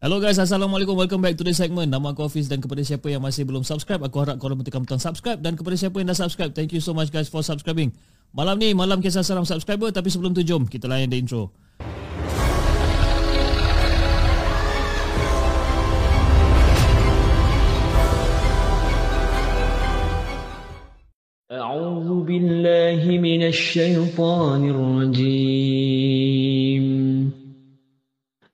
Hello guys, Assalamualaikum. Welcome back to the segment. Nama aku Hafiz dan kepada siapa yang masih belum subscribe, aku harap korang tekan butang subscribe dan kepada siapa yang dah subscribe, thank you so much guys for subscribing. Malam ni, malam kisah seram subscriber tapi sebelum tu jom kita layan the intro. أعوذ بالله من الشيطان الرجيم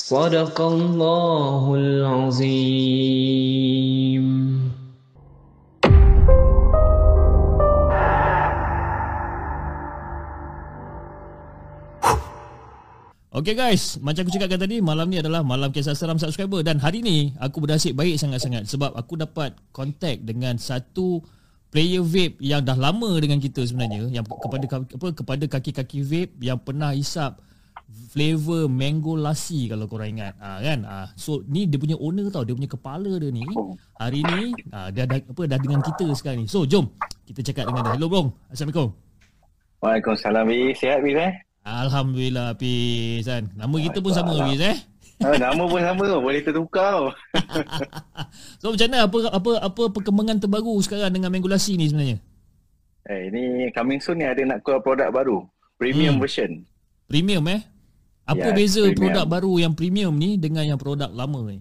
صدق الله العظيم Okay guys, macam aku cakapkan tadi, malam ni adalah malam kisah seram subscriber dan hari ni aku bernasib baik sangat-sangat sebab aku dapat kontak dengan satu player vape yang dah lama dengan kita sebenarnya yang kepada apa kepada kaki-kaki vape yang pernah hisap flavor mango lassi kalau korang ingat ha, kan ha, so ni dia punya owner tau dia punya kepala dia ni hari ni ha, dia dah apa dah dengan kita sekarang ni so jom kita cakap dengan dia hello bro assalamualaikum Waalaikumsalam Bi. Sihat Bi eh? Alhamdulillah Hafiz kan. Nama kita pun sama Hafiz eh. Oh, nama pun sama boleh tertukar. so macam mana apa apa apa perkembangan terbaru sekarang dengan Manggulasi ni sebenarnya? Eh ini coming soon ni ada nak keluar produk baru. Premium hmm. version. Premium eh? Apa ya, beza premium. produk baru yang premium ni dengan yang produk lama ni?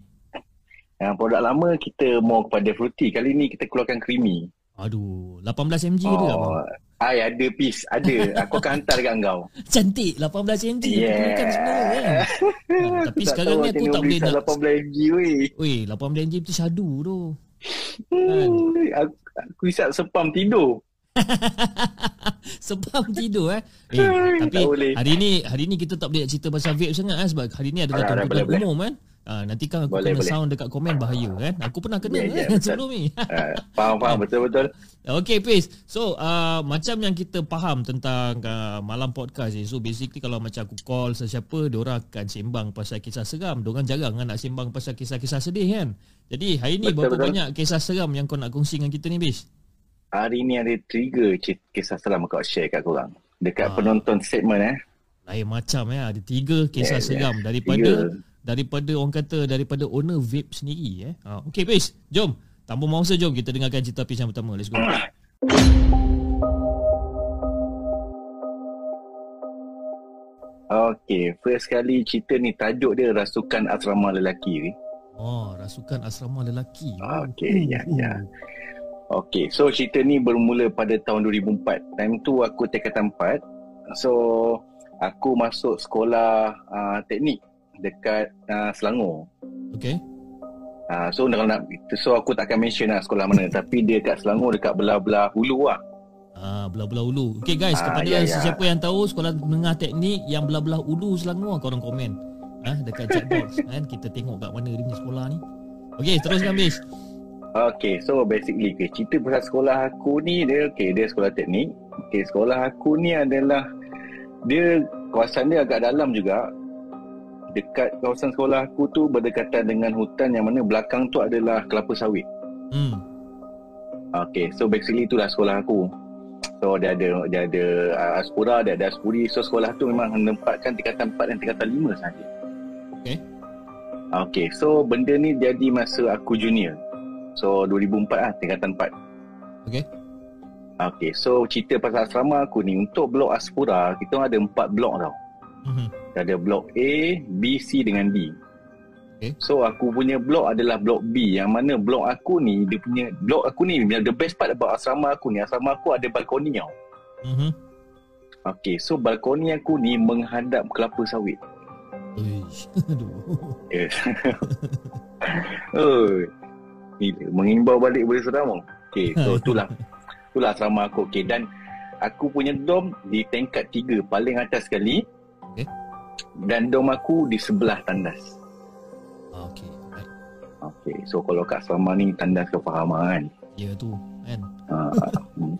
Yang produk lama kita mau kepada fruity. Kali ni kita keluarkan creamy. Aduh, 18 mg oh, tu apa? Ai ada piece, ada. Aku akan hantar dekat kau. Cantik 18 mg yeah. bukan sebenarnya kan. ha, tapi tak sekarang ni aku tak boleh nak 18 mg weh. Weh, 18 mg tu syadu tu. Kan? aku, aku isap sepam tidur. Sebab tidur eh. eh tapi hari ni hari ni kita tak boleh cerita pasal vape sangat eh, sebab hari ni adalah tuntutan umum kan. Ha, nanti kan aku boleh, kena boleh. sound dekat komen bahaya kan. Aku pernah kena yeah, yeah, sebelum ni. uh, faham faham betul betul. Okay Pis. So uh, macam yang kita faham tentang uh, malam podcast ni. So basically kalau macam aku call sesiapa, diorang akan sembang pasal kisah seram. Diorang jarang kan nak sembang pasal kisah-kisah sedih kan. Jadi hari ni betul, berapa betul. banyak kisah seram yang kau nak kongsi dengan kita ni Pis? Hari ni ada trigger kisah seram kau share kat korang. Dekat uh, penonton statement eh. Lain macam ya. Ada tiga kisah yeah, seram yeah. daripada... Tiga daripada orang kata daripada owner vape sendiri eh. Ha, okey Pis, jom. Tanpa mangsa jom kita dengarkan cerita Pis yang pertama. Let's go. Okay, first kali cerita ni tajuk dia Rasukan Asrama Lelaki ni. Oh, Rasukan Asrama Lelaki. Okay, ya, ya. Okay, so cerita ni bermula pada tahun 2004. Time tu aku tingkatan 4. So, aku masuk sekolah uh, teknik dekat uh, Selangor. Okay. Uh, so kalau nak so aku tak akan mention lah sekolah mana tapi dia dekat Selangor dekat belah-belah hulu lah. Ah, belah-belah hulu. Okay guys, ah, kepada ya, ya. sesiapa yang tahu sekolah menengah teknik yang belah-belah hulu Selangor korang komen. Ah, dekat chat box kan kita tengok kat mana dia punya sekolah ni. Okay, teruskan bis. Okay, so basically okay, cerita pasal sekolah aku ni dia okay, dia sekolah teknik. Okay, sekolah aku ni adalah dia kawasan dia agak dalam juga dekat kawasan sekolah aku tu berdekatan dengan hutan yang mana belakang tu adalah kelapa sawit. Hmm. Okay, so basically itulah sekolah aku. So dia ada dia ada uh, aspura, dia ada aspuri. So sekolah tu memang menempatkan tingkatan 4 dan tingkatan 5 saja. Okay. Okay, so benda ni jadi masa aku junior. So 2004 lah tingkatan 4. Okay. Okay, so cerita pasal asrama aku ni untuk blok aspura kita ada 4 blok tau. Mm-hmm. Ada blok A, B, C dengan D. Okay. So aku punya blok adalah blok B yang mana blok aku ni dia punya blok aku ni the best part about asrama aku ni asrama aku ada balkoni tau. Mhm. Okay, so balkoni aku ni menghadap kelapa sawit. Aduh. Yes. oh. Mengimbau balik boleh seram. Okay, so itulah. itulah asrama aku. Okay, dan aku punya dom di tingkat tiga paling atas sekali. Okay. dan dom aku di sebelah tandas. Ah. Right. Okay, so kalau kat asrama ni tandas kau faham lah kan? Ya tu kan. Ha,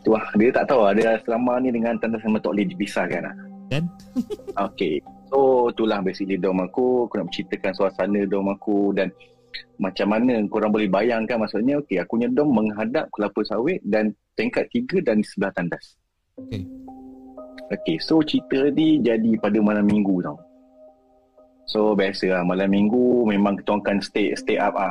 tu lah. Dia tak tahu ada asrama ni dengan tandas sama tak boleh dipisahkan lah. Kan? Okay. So, itulah basically dom aku. Aku nak berceritakan suasana dom aku dan macam mana korang boleh bayangkan maksudnya, okay, aku punya dom menghadap kelapa sawit dan tingkat tiga dan sebelah tandas. Okay. Okay, so cerita ni jadi pada malam minggu tau. So, biasa lah. Malam minggu memang kita akan stay stay up ah.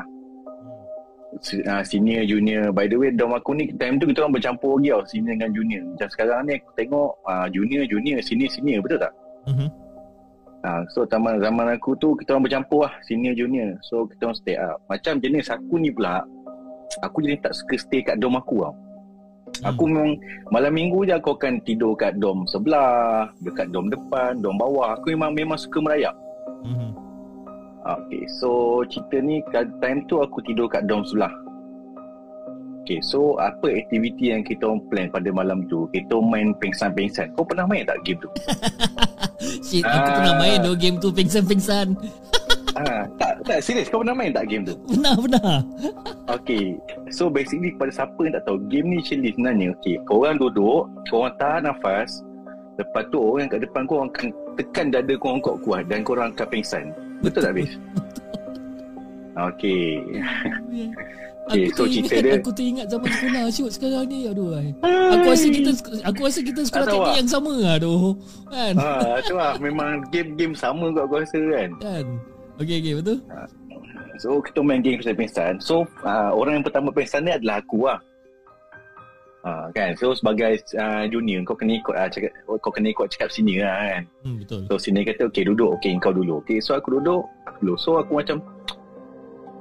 Ah, senior, junior. By the way, dom aku ni time tu kita orang bercampur lagi tau. Senior dengan junior. Macam sekarang ni aku tengok ah, junior, junior, senior, senior. Betul tak? Mhm. Ha, so zaman zaman aku tu kita orang bercampur lah senior junior. So kita orang stay up. Macam jenis aku ni pula aku jadi tak suka stay kat dom aku tau. Aku memang malam minggu je aku akan tidur kat dom sebelah, dekat dom depan, dom bawah. Aku memang memang suka merayap. Mhm. Ha, okay, so cerita ni kat time tu aku tidur kat dom sebelah. Okay, so apa aktiviti yang kita orang plan pada malam tu? Kita main pengsan-pengsan. Kau pernah main tak game tu? Shit, aku Ah. pernah main tu game tu pingsan-pingsan. ha, tak, tak, serius. Kau pernah main tak game tu? Pernah, pernah. Okay, so basically kepada siapa yang tak tahu, game ni actually sebenarnya, okay, korang duduk, korang tahan nafas, lepas tu orang kat depan korang akan tekan dada korang kuat-kuat dan korang akan pingsan. Betul tak, Bis? Okay. Okay, Aku so cerita teringat, dia- aku teringat zaman sekolah shoot sekarang ni. Aduh. Ay. Aku rasa kita aku rasa kita sekolah Tak teknik ah. yang sama lah tu. Kan? ha, tu lah, memang game-game sama kot aku rasa kan. Kan? Okey okey betul? So, kita main game pingsan-pingsan. So, uh, orang yang pertama pingsan ni adalah aku lah. Ha, kan so sebagai uh, junior kau kena ikut uh, cakap, kau kena ikut cakap senior lah kan Hmm betul. So sini kata okay duduk Okay kau dulu Okay so aku duduk Aku dulu So aku macam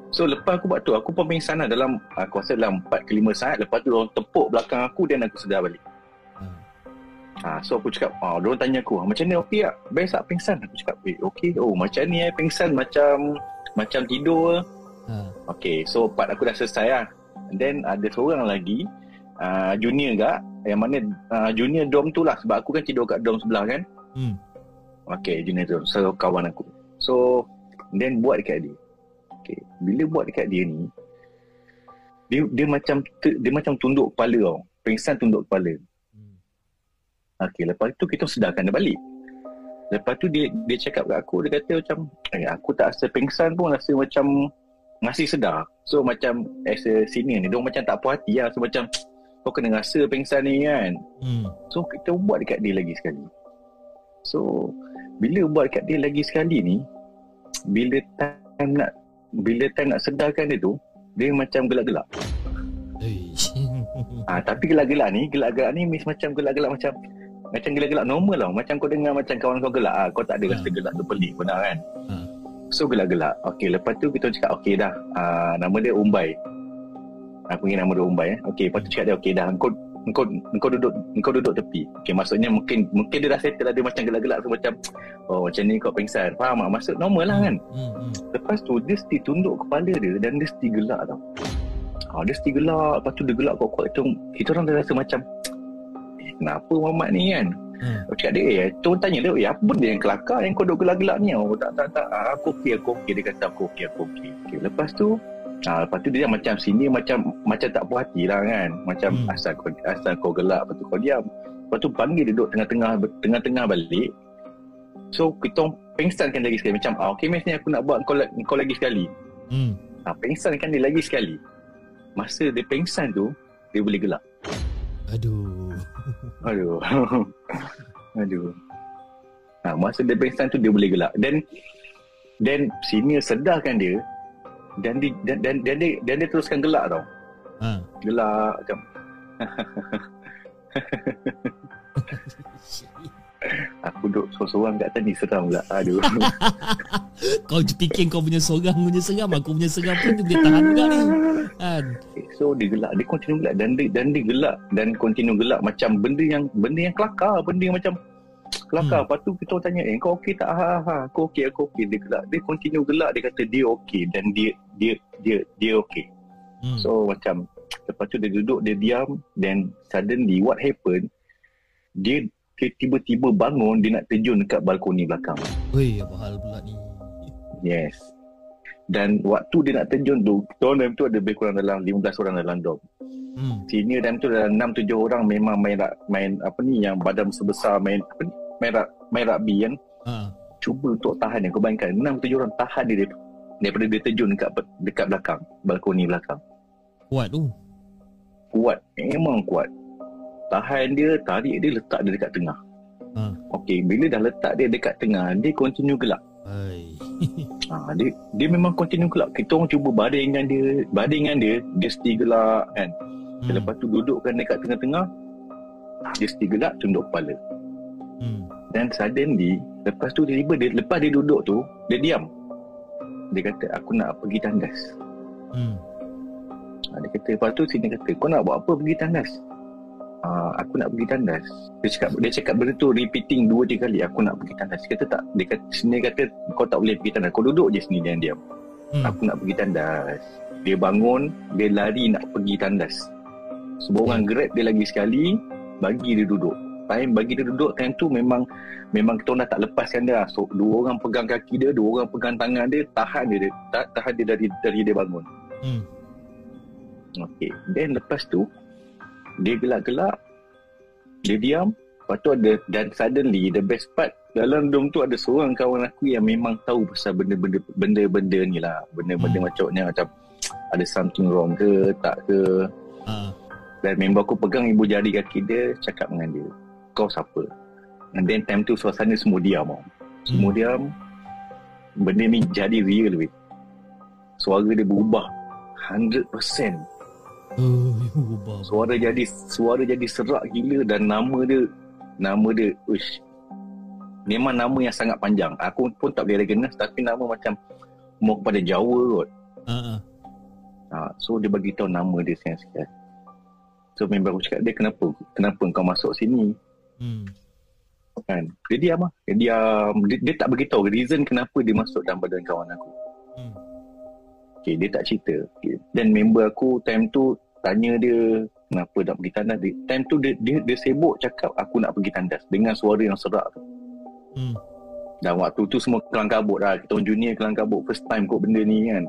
So lepas aku buat tu Aku lah dalam Aku rasa dalam 4 ke 5 saat Lepas tu orang tepuk belakang aku Dan aku sedar balik Ha. ha, So aku cakap ah, Diorang tanya aku Macam ni okey tak? Best tak pingsan? Aku cakap eh, Okay Oh macam ni eh pingsan Macam Macam tidur Ha. Okay so part aku dah selesai lah And then ada seorang lagi uh, Junior gak Yang mana uh, Junior dom tu lah Sebab aku kan tidur kat dom sebelah kan Hmm. Okay, junior tu. So, kawan aku. So, then buat dekat dia. Okay, bila buat dekat dia ni, dia dia macam dia macam tunduk kepala tau. Pingsan tunduk kepala. Hmm. Okay, lepas tu kita sedarkan dia balik. Lepas tu dia dia cakap kat aku, dia kata macam, eh, aku tak rasa pingsan pun rasa macam masih sedar. So, macam as a senior ni, dia macam tak puas hati lah. So, macam, kau kena rasa pingsan ni kan. Hmm. So kita buat dekat dia lagi sekali So Bila buat dekat dia lagi sekali ni Bila time nak Bila time nak sedarkan dia tu Dia macam gelak-gelak. Ah, Tapi gelak-gelak ni Gelak-gelak ni Miss macam gelak-gelak macam Macam gelak-gelak normal tau. Macam kau dengar macam kawan kau gelak ah, Kau tak ada rasa Ah. gelak tu pelik lah kan? Ah. So gelak-gelak. Okay lepas tu kita cakap Okay dah. Ah, Nama dia Umbai. Aku ingat nama dia Umbai eh. Okay lepas tu cakap dia Okay dah Kau kau kau duduk kau duduk tepi. Okey maksudnya mungkin mungkin dia dah settle lah dia macam gelak-gelak tu macam oh macam ni kau pengsan. Faham tak? Maksud normal lah kan. Hmm. hmm. Lepas tu dia mesti tunduk kepala dia dan dia mesti gelak tau. Ha, dia mesti gelak. Lepas tu dia gelak kuat-kuat tu. Kita orang dah rasa macam eh, kenapa Muhammad ni kan? Hmm. Aku cakap dia, eh, tu tanya dia, eh, apa benda yang kelakar yang kau duduk gelak-gelak ni? Oh, tak, tak, tak. Aku okey, aku okey. Dia kata, aku okey, aku okey. Okay. Lepas tu, ah, lepas tu dia macam sini, macam macam tak puas hati lah kan. Macam Hmm. asal kau asal kau gelak, lepas tu kau diam. Lepas tu panggil dia duduk tengah-tengah tengah-tengah balik. So, kita pengsankan lagi sekali. Macam, ah, okey, Mes ni aku nak buat kau, kau lagi sekali. Hmm. Ah, pengsankan dia lagi sekali. Masa dia pengsan tu, dia boleh gelak. Aduh. Aduh. Aduh. Ha, masa dia pengsan tu dia boleh gelak. Dan dan senior sedarkan dia dan dia dan, dan, dan, dia dan dia teruskan gelak tau. Ha. Gelak macam aku duduk sorang-sorang kat tadi seram pula. Aduh. Kau fikir kau punya seorang punya seram Aku punya seram pun dia boleh tahan juga ni Kan so dia gelak, dia continue gelak dan dia dan dia gelak dan continue gelak macam benda yang benda yang kelakar, benda yang macam kelakar. Hmm. Lepas tu kita tanya, "Eh, kau okey tak?" Ha, ha, aku okey, aku okey. Dia gelak. Dia continue gelak, dia kata dia okey dan dia dia dia dia okey. hmm. So macam lepas tu dia duduk dia diam then suddenly what happened dia Dia tiba-tiba bangun Dia nak terjun dekat balkoni belakang Weh, apa hal pula ni? Yes Dan waktu dia nak terjun tu Tahun time tu ada lebih kurang dalam 15 orang dalam dom Hmm. Senior time tu dalam 6-7 orang Memang main main apa ni Yang badan sebesar Main apa ni Main, rak, main rugby kan Ha. Cuba untuk tahan dia Kau bayangkan 6-7 orang tahan dia daripada- dia terjun dekat, dekat belakang Balkoni belakang Kuat tu. Kuat Memang kuat Tahan dia Tarik dia Letak dia dekat tengah Ha. Okey, bila dah letak dia dekat tengah, dia continue gelak. Hai. Ha, dia dia memang continue gelak. Kita orang cuba baringkan dia, baringkan dia, dia still gelak kan. Hmm. Lepas tu dudukkan dekat tengah-tengah, dia still gelak, tunduk kepala. Hmm. Dan suddenly, lepas tu tiba dia lepas dia duduk tu, dia diam. Dia kata, aku nak pergi tandas. Hmm. Ha, dia kata, lepas tu sini kata, kau nak buat apa pergi tandas? Ha, aku nak pergi tandas. Dia cakap, dia cakap benda tu repeating dua tiga kali, aku nak pergi tandas. Dia kata tak, dia kata, sini kata, kau tak boleh pergi tandas. Kau duduk je sini dan diam. Hmm. Aku nak pergi tandas. Dia bangun, dia lari nak pergi tandas. Sebuah orang grab dia lagi sekali, bagi dia duduk. Time bagi dia duduk, time tu memang memang kita orang dah tak lepaskan dia. So, dua orang pegang kaki dia, dua orang pegang tangan dia, tahan dia, dia ta- tahan dia dari dari dia bangun. Hmm. Okay. Then lepas tu, dia gelak-gelak, dia diam, lepas tu ada, dan suddenly, the best part, dalam dom tu ada seorang kawan aku yang memang tahu pasal benda-benda benda-benda ni lah. Benda-benda Hmm. macam ni macam ada something wrong ke, tak ke. Ha. Dan member aku pegang ibu jari kaki dia, cakap dengan dia, kau siapa? And then time tu suasana semua diam tau. Semua Hmm. diam. Benda ni jadi real weh. Suara dia berubah 100%. Oh, ubah. Suara jadi suara jadi serak gila dan nama dia nama dia uish. Memang nama yang sangat panjang. Aku pun tak boleh recognize tapi nama macam mau kepada Jawa kot. Ha. ha. Ha, so dia bagi tahu nama dia sekian-sekian. So member aku cakap dia kenapa? Kenapa kau masuk sini? Hmm. Kan? Dia diam lah. Dia diam. Dia, dia tak beritahu reason kenapa dia masuk dalam badan kawan aku. Hmm. Okay, dia tak cerita. Okay. Dan member aku time tu tanya dia kenapa nak pergi tandas. Dia, time tu dia, dia, dia sibuk cakap aku nak pergi tandas dengan suara yang serak tu. Hmm. Dan waktu tu semua kelang kabut lah. Kita orang junior kelang kabut first time kot benda ni kan.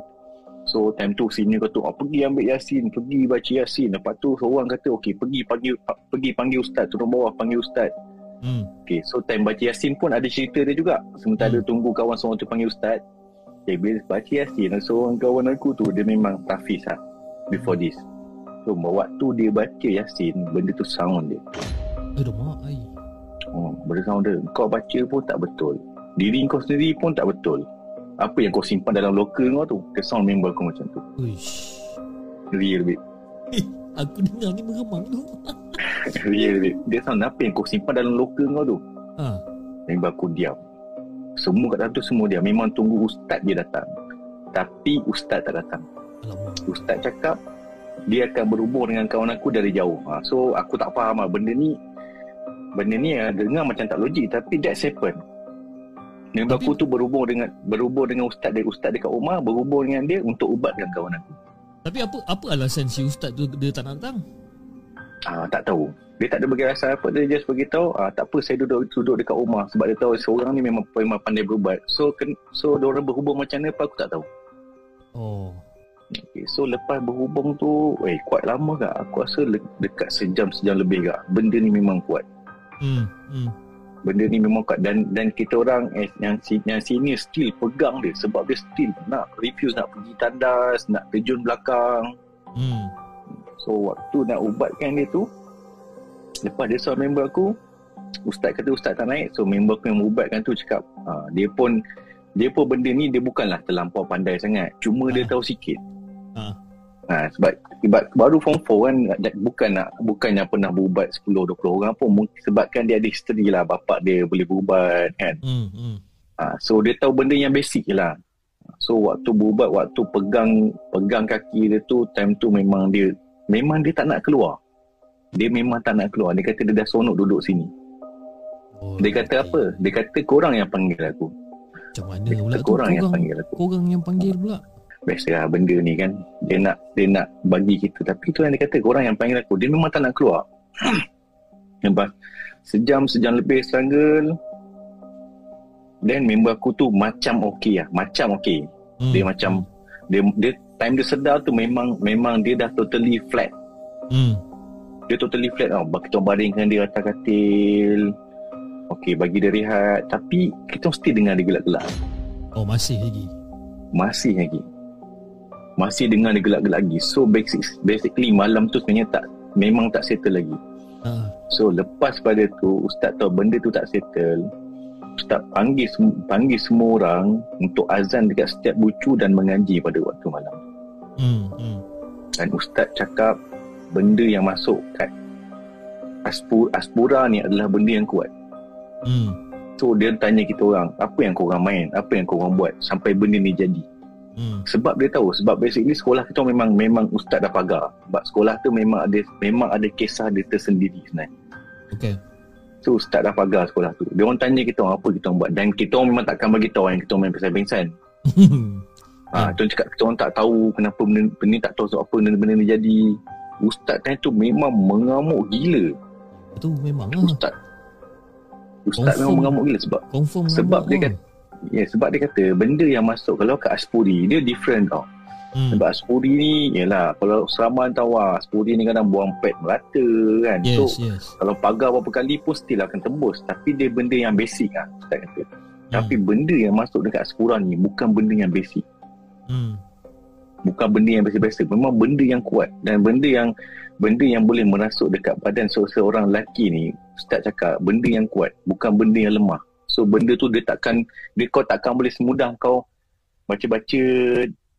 So time tu senior kata oh, pergi ambil Yasin, pergi baca Yasin. Lepas tu seorang kata okey pergi panggil pa- pergi panggil ustaz turun bawah panggil ustaz. Hmm. Okay, so time baca Yasin pun ada cerita dia juga. Sementara Hmm. tunggu kawan seorang tu panggil ustaz. Okay, bila baca Yasin, seorang kawan aku tu, dia memang tafiz lah. Before this. So, waktu dia baca Yasin, benda tu sound dia. Aduh, mak. Ai. Oh, benda sound dia. Kau baca pun tak betul. Diri kau sendiri pun tak betul. Apa yang kau simpan dalam locker kau tu? Dia sound member kau macam tu. Uish. Real, babe. Eh, aku dengar ni meremang tu. Real, babe. Dia sound apa yang kau simpan dalam locker kau tu? Ha. Member aku diam. Semua kat dalam tu semua diam. Memang tunggu ustaz dia datang. Tapi ustaz tak datang. Alamak. Ustaz cakap dia akan berhubung dengan kawan aku dari jauh. Ha, so aku tak faham lah benda ni benda ni uh, dengar macam tak logik tapi that's happen. Member Tapi- aku tu berhubung dengan berhubung dengan ustaz dia ustaz dekat rumah berhubung dengan dia untuk ubatkan kawan aku. Tapi apa apa alasan si ustaz tu dia tak nak datang? Ah tak tahu. Dia tak ada bagi rasa apa dia just bagi tahu ah tak apa saya duduk duduk dekat rumah sebab dia tahu seorang ni memang memang pandai berubat. So ken, so dia orang berhubung macam mana apa aku tak tahu. Oh. Okay, so lepas berhubung tu, eh kuat lama tak? Aku rasa le- dekat sejam sejam lebih tak. Benda ni memang kuat. Hmm. Hmm. Benda ni memang kuat dan dan kita orang eh, yang yang sini still pegang dia sebab dia still nak refuse nak pergi tandas, nak terjun belakang. Hmm. So waktu nak ubatkan dia tu Lepas dia suruh member aku Ustaz kata ustaz tak naik So member aku yang ubatkan tu cakap ha, Dia pun Dia pun benda ni dia bukanlah terlampau pandai sangat Cuma dia Ha. tahu sikit Ha. Ha, Sebab sebab baru form 4 kan Bukan nak Bukan yang pernah berubat 10-20 orang pun mungkin Sebabkan dia ada history lah Bapak dia boleh berubat kan Hmm. Hmm. ha, So dia tahu benda yang basic lah So waktu berubat Waktu pegang Pegang kaki dia tu Time tu memang dia Memang dia tak nak keluar Dia memang tak nak keluar Dia kata dia dah sonok duduk sini Oh, Dia kata okey. apa Dia kata korang yang panggil aku Macam mana Dia pula tu? korang yang panggil aku korang yang panggil pula. Biasalah benda ni kan Dia nak Dia nak bagi kita Tapi tu yang dia kata Korang yang panggil aku Dia memang tak nak keluar Lepas Sejam, sejam lebih struggle. Then member aku tu macam okey lah. Macam okey. Hmm. Dia macam dia dia time dia sedar tu memang memang dia dah totally flat. Hmm. Dia totally flat tau. Kita baringkan dia atas katil. Okey, bagi dia rehat. Tapi kita mesti dengar dia gelak-gelak. Oh masih lagi. Masih lagi. Masih dengar dia gelak-gelak lagi. So basic, basically malam tu sebenarnya tak memang tak settle lagi. Ha. So lepas pada tu Ustaz tahu benda tu tak settle Ustaz panggil panggil semua orang untuk azan dekat setiap bucu dan mengaji pada waktu malam. Hmm. Hmm. Dan Ustaz cakap benda yang masuk kat aspura, aspura ni adalah benda yang kuat. Hmm. So dia tanya kita orang, apa yang korang main? Apa yang korang buat sampai benda ni jadi? Hmm. Sebab dia tahu, sebab basically sekolah kita memang memang ustaz dah pagar. Sebab sekolah tu memang ada memang ada kisah dia tersendiri sebenarnya. Okay. So ustaz dah pagar sekolah tu. Dia orang tanya kita orang apa kita orang buat dan kita orang memang takkan bagi tahu yang kita main pingsan-pingsan. Ha, Hmm. tu cakap kita orang tak tahu kenapa benda, benda ni tak tahu sebab apa benda, benda ni jadi. Ustaz time tu memang mengamuk gila. Itu memang lah. Ustaz. Ustaz Confirm. memang mengamuk gila sebab Confirm sebab dia lah. kata Ya sebab dia kata benda yang masuk kalau kat Aspuri dia different tau. hmm. Sebab Aspuri ni yalah kalau Seraman tahu lah Aspuri ni kadang buang pad merata kan. Yes, So yes. kalau pagar berapa kali pun still akan tembus. Tapi dia benda yang basic lah Ustaz kata. Tapi benda yang masuk dekat Aspura ni bukan benda yang basic. Hmm. Bukan benda yang biasa-biasa. Memang benda yang kuat. Dan benda yang benda yang boleh merasuk dekat badan seorang lelaki ni Ustaz cakap benda yang kuat. Bukan benda yang lemah. So benda tu dia takkan dia kau takkan boleh semudah kau baca-baca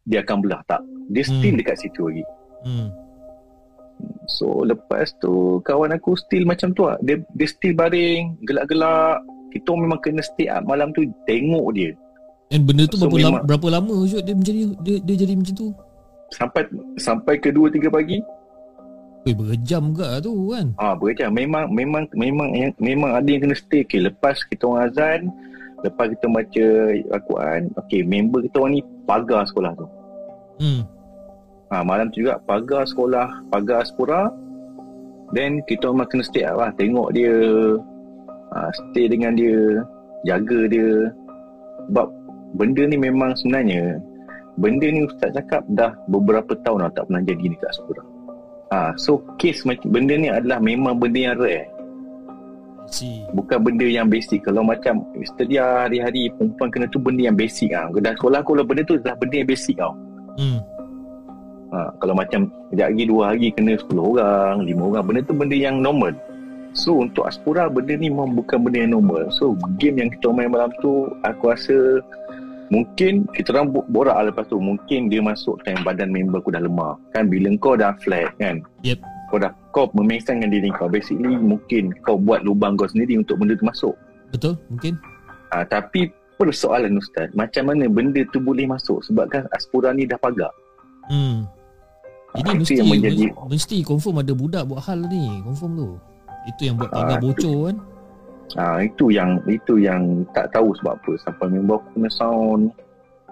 dia akan belah tak. Dia still Hmm. dekat situ lagi. Hmm. So lepas tu kawan aku still macam tu lah. Dia, dia still baring, gelak-gelak. Kita memang kena stay up malam tu tengok dia. And benda tu So, berapa, lama, memang- berapa lama Syuk dia menjadi dia, dia jadi macam tu? Sampai sampai ke 2 3 pagi. Eh berjam juga tu kan. Ah berjam memang memang memang yang, memang ada yang kena stay. Okay, lepas kita orang azan, lepas kita baca Al-Quran, okay, member kita orang ni pagar sekolah tu. Hmm. Ha, malam tu juga pagar sekolah, pagar Aspura. Then kita memang kena stay up lah. Tengok dia. Ha, stay dengan dia. Jaga dia. Sebab benda ni memang sebenarnya. Benda ni Ustaz cakap dah beberapa tahun dah tak pernah jadi dekat Aspura. Ha, so case macam benda ni adalah memang benda yang rare. Si. Bukan benda yang basic. Kalau macam sedia hari-hari perempuan kena tu benda yang basic lah. Dan sekolah aku kalau benda tu adalah benda yang basic tau. Hmm. Ha, kalau macam sekejap lagi dua hari kena 10 orang, 5 orang, benda tu benda yang normal. So untuk Aspura benda ni memang bukan benda yang normal. So game yang kita main malam tu aku rasa mungkin kita orang bo- borak lah lepas tu mungkin dia masuk time badan member aku dah lemah. Kan bila kau dah flat kan. Yep. Kau dah kau memengsankan diri kau. Basically mungkin kau buat lubang kau sendiri untuk benda tu masuk. Betul? Mungkin? Ha, tapi persoalan Ustaz, macam mana benda tu boleh masuk sebab kan Aspura ni dah pagar. Hmm. Ah, itu mesti yang menjadi- mesti confirm ada budak buat hal ni, confirm tu. Itu yang buat pagar Ah, bocor kan. Ha, itu yang itu yang tak tahu sebab apa sampai member aku kena sound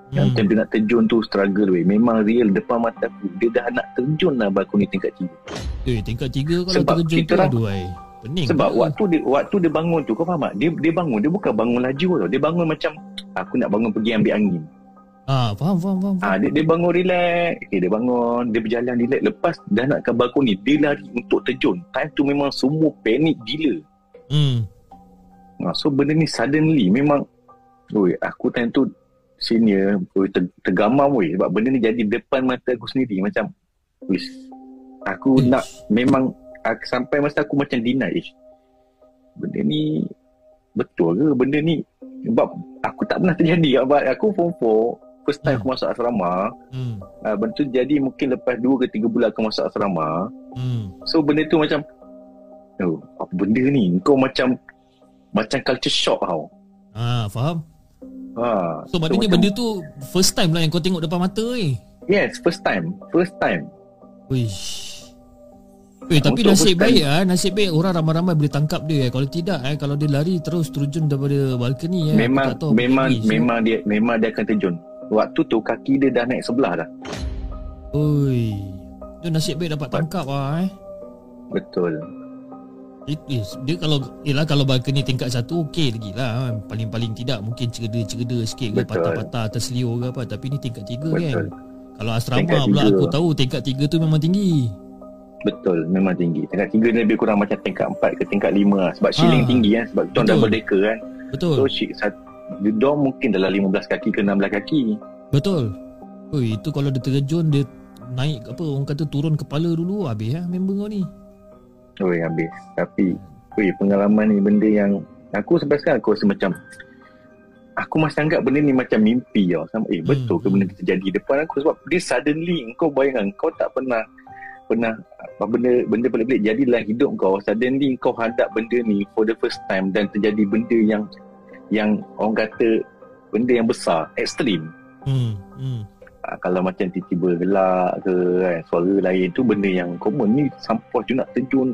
yang Hmm. time dia nak terjun tu struggle weh memang real depan mata aku dia dah nak terjun lah balkoni tingkat tiga Eh, tingkat tiga kalau Sebab terjun kita tu aduh ai. Pening. sebab ke? waktu dia waktu dia bangun tu kau faham tak dia dia bangun dia bukan bangun laju tau dia bangun macam aku nak bangun pergi ambil angin Ah, faham faham faham. faham. ah dia, dia bangun relax okay, dia bangun dia berjalan relax lepas dah nak ke balkoni dia lari untuk terjun time tu memang semua panik gila Hmm. Ha, so benda ni suddenly memang Oi, aku time tu senior oi, ter, tergamam woi sebab benda ni jadi depan mata aku sendiri macam wis aku Ish. nak memang aku, sampai masa aku macam deny ish benda ni betul ke benda ni sebab aku tak pernah terjadi sebab aku form 4 first time Hmm. aku masuk asrama Hmm. uh, benda tu jadi mungkin lepas 2 ke 3 bulan aku masuk asrama Hmm. So benda tu macam Oh, apa benda ni? Kau macam macam culture shock tau. Ah, faham. Ha. So maknanya macam- benda tu first time lah yang kau tengok depan mata eh. Yes, first time. First time. Wish. Eh tapi Untuk nasib baik ah, nasib baik orang ramai-ramai boleh tangkap dia. eh. Kalau tidak eh kalau dia lari terus terjun daripada balkoni eh. aku memang tahu memang jadi. memang dia memang dia akan terjun. Waktu tu kaki dia dah naik sebelah dah. Oi. Dia nasib baik dapat tangkap ah eh. Betul. It dia kalau ialah kalau balcony tingkat satu okey lagi lah kan. Paling-paling tidak mungkin cereda-cereda sikit ke patah-patah terselio ke apa tapi ni tingkat tiga kan. Betul. Kalau asrama Tingkat pula tiga. aku tahu tingkat tiga tu memang tinggi. Betul, memang tinggi. Tingkat tiga ni lebih kurang macam tingkat empat ke tingkat lima lah. Sebab ceiling Ah. tinggi kan. Sebab kita Betul. double decker kan. Betul. So, shi- sat- the door mungkin dalam 15 kaki ke 16 kaki. Betul. Oi, itu kalau dia terjun dia naik apa orang kata turun kepala dulu habis lah member kau ni. Oi, habis. Tapi, oi, pengalaman ni benda yang aku sampai sekarang aku rasa macam aku masih anggap benda ni macam mimpi tau. Sama, eh, betul ke Hmm, benda ni terjadi depan aku sebab dia suddenly kau bayangkan kau tak pernah pernah benda benda pelik-pelik jadi dalam hidup kau suddenly kau hadap benda ni for the first time dan terjadi benda yang yang orang kata benda yang besar ekstrim Hmm. Hmm. Ah, kalau macam tiba-tiba gelak ke kan, suara lain tu benda yang common ni sampah tu nak terjun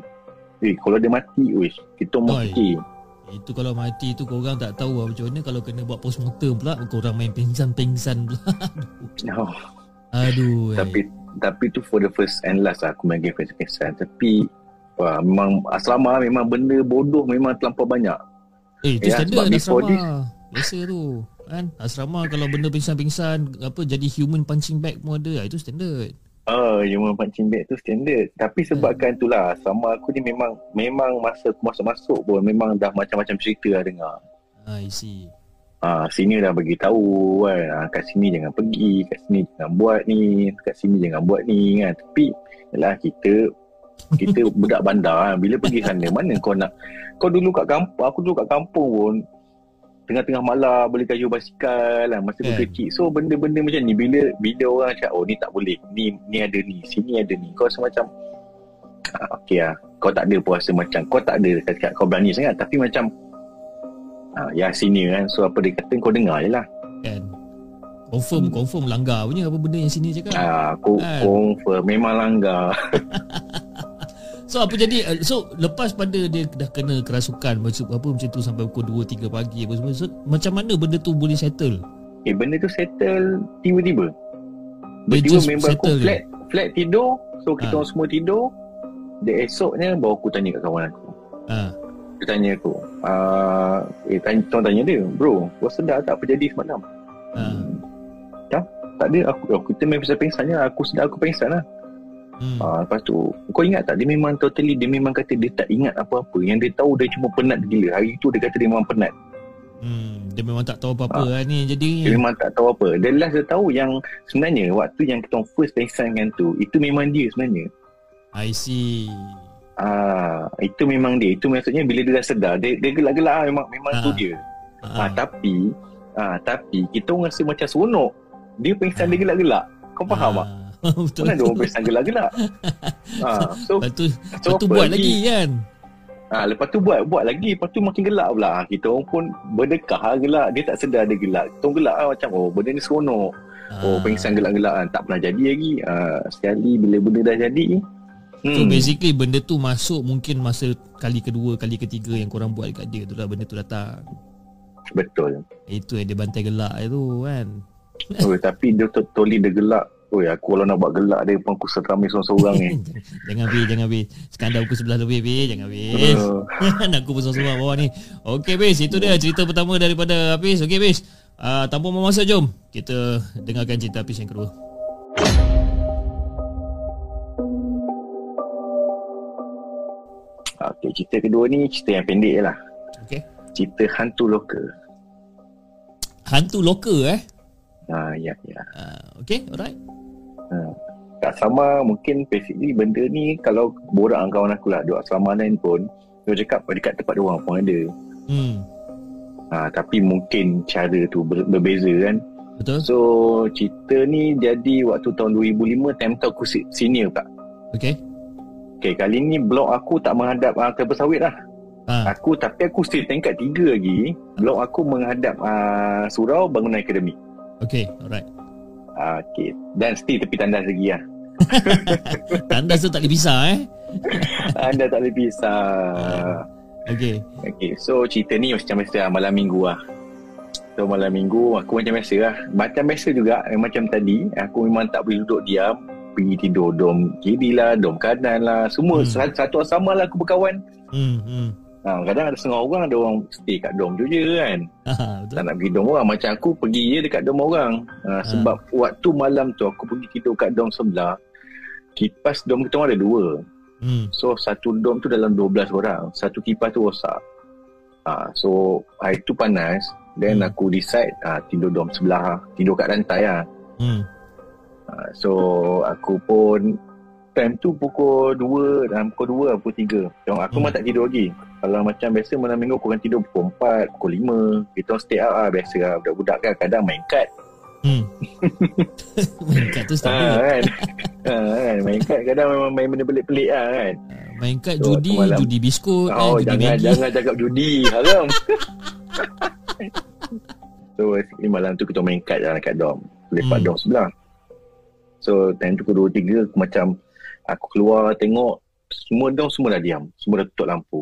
eh kalau dia mati wish kita mau fikir Itu kalau mati tu korang tak tahu lah macam mana kalau kena buat postmortem pula korang main pingsan-pingsan pula. oh, Aduh. eh. tapi tapi tu for the first and last lah aku main game face tapi wah, memang asrama memang benda bodoh memang terlampau banyak eh itu ya, standard before asrama. Biasa tu. Kan asrama kalau benda pingsan-pingsan apa jadi human punching bag pun ada. Ah, Itu standard. Oh, human punching bag tu standard. Tapi sebabkan itulah, sama aku ni memang memang masa aku masuk-masuk pun memang dah macam-macam cerita lah dengar. Ah, I see. Ah, sini dah bagi tahu kan, ah, kat sini jangan pergi, kat sini jangan buat ni, kat sini jangan buat ni kan. Tapi yalah kita kita budak bandar kan. Bila pergi sana mana kau nak kau dulu kat kampung, aku dulu kat kampung pun tengah-tengah malam boleh kayu basikal lah masa yeah. kecil. So benda-benda macam ni bila bila orang cakap oh ni tak boleh. Ni ni ada ni, sini ada ni. Kau rasa macam ah, okey lah. Kau tak ada puasa macam kau tak ada cakap kau berani sangat tapi macam ah, ya sini kan. So apa dia kata kau dengar je lah. Kan. Confirm confirm langgar punya apa benda yang sini cakap. Ah, aku Kan. confirm memang langgar. So apa jadi uh, so lepas pada dia dah kena kerasukan macam apa macam tu sampai pukul 2 3 pagi apa semua. So, macam mana benda tu boleh settle? Eh benda tu settle tiba-tiba. Dia Tiba-tiba just member aku settle je? flat flat tidur. So kita Ah. orang semua tidur. Dia esoknya baru aku tanya kat kawan aku. Ha. Dia tanya aku. Uh, eh tanya, tuan tanya dia. Bro, kau sedar tak apa jadi semalam? Ha. Tak, tak ada. Aku, aku kita main pasal pengsan je. Aku sedar aku pengsan lah. Hmm. Uh, lepas tu, kau ingat tak? Dia memang totally, dia memang kata dia tak ingat apa-apa. Yang dia tahu dia cuma penat gila. Hari tu dia kata dia memang penat. Hmm. Dia memang tak tahu apa-apa Ah. lah ni jadi. Dia memang tak tahu apa. Dia last dia tahu yang sebenarnya waktu yang kita first pengsankan tu, itu memang dia sebenarnya. I see. Ah, itu memang dia. Itu maksudnya bila dia dah sedar, dia, dia gelak-gelak ah, memang memang tu Ah. dia. Ha. Ah, tapi ah, tapi kita orang rasa macam seronok. Dia pengsan dia gelak-gelak. Kau faham tak? Ah. Betul. Mana ada orang pengsan gelak-gelak? ah, so, Lepas tu, so lepas tu buat lagi kan. Ah, lepas tu buat buat lagi, lepas tu makin gelak pula. Ah, Kita orang pun berdekah ah, gelak. Dia tak sedar dia gelak. Kita orang gelak ah, macam oh benda ni seronok. Oh Ah. pengsan gelak-gelak ah, tak pernah jadi lagi. Ah, sekali bila benda dah jadi. So basically benda tu masuk mungkin masa kali kedua, kali ketiga yang korang buat dekat dia tu lah benda tu datang. betul. Itu yang dia bantai gelak itu kan. Oh, tapi dia to- totally dia gelak. Oh ya, aku kalau nak buat gelak dia pun aku seramai seorang-seorang ni. jangan habis, jangan. Sekarang dah pukul 11 lebih, habis. Jangan habis. Uh, Aku pun seorang bawah ni. Okey, Bis. Itu dia cerita pertama daripada Hafiz. Okey, Bis. Uh, tanpa memasa, jom. Kita dengarkan cerita Hafiz yang kedua. okay, cerita kedua ni cerita yang pendek je lah. Okey. Cerita hantu lokal. Hantu lokal eh. Ha, ya, ya. Uh, Okey, alright. Ha. Kat sama mungkin basically benda ni kalau borak dengan kawan aku lah duduk asrama lain pun dia cakap dekat tempat dia orang pun ada. Hmm. Ha, tapi mungkin cara tu ber- berbeza kan. Betul? So cerita ni jadi waktu tahun 2005 time tu aku se- senior tak. Okey. Okay, kali ni blok aku tak menghadap uh, kelapa sawit lah. Ha. Aku tapi aku stay tingkat tiga lagi. Blok aku menghadap uh, surau bangunan akademik. Okey, alright. Uh, okay. Dan still tepi tandas lagi lah. Tandas tu tak boleh pisah eh. Anda tak boleh pisah. Okey. Okay, so cerita ni macam biasa lah, malam minggu lah. So malam minggu aku macam biasa lah. Macam biasa juga, eh, macam tadi, aku memang tak boleh duduk diam. Pergi tidur dom kiri lah, dom kanan lah. Semua Hmm. satu asrama lah aku berkawan. Hmm. hmm. Ha, kadang ada setengah orang ada orang stay kat dom tu je kan. Betul. Tak nak pergi dom orang. Macam aku pergi je dekat dom orang. Ha, sebab waktu malam tu aku pergi tidur kat dom sebelah. Kipas dom kita orang ada dua. Hmm. So satu dom tu dalam 12 orang. Satu kipas tu rosak. Ha, so hari tu panas. Then Hmm. aku decide ha, tidur dom sebelah. Tidur kat rantai lah. Hmm. Ha, so aku pun time tu pukul 2 dan pukul 2 pukul 3. Tengok aku Hmm. memang tak tidur lagi. Kalau macam biasa malam minggu aku akan tidur pukul 4, pukul 5. Kita stay out lah biasa lah. Budak-budak kan kadang main kad. Hmm. main kad tu start ha, kan? ha, kan? Main kad kadang memang main benda pelik-pelik lah kan. Main kad So, judi, malam- judi biskut, Oh, eh, judi jangan, Maggi. jangan cakap judi. Haram. so, basically malam tu kita main kad dalam kat dom. Lepak Hmm. dom sebelah. So, time tu pukul 2-3 aku macam aku keluar tengok semua dom semua dah diam. Semua dah tutup lampu.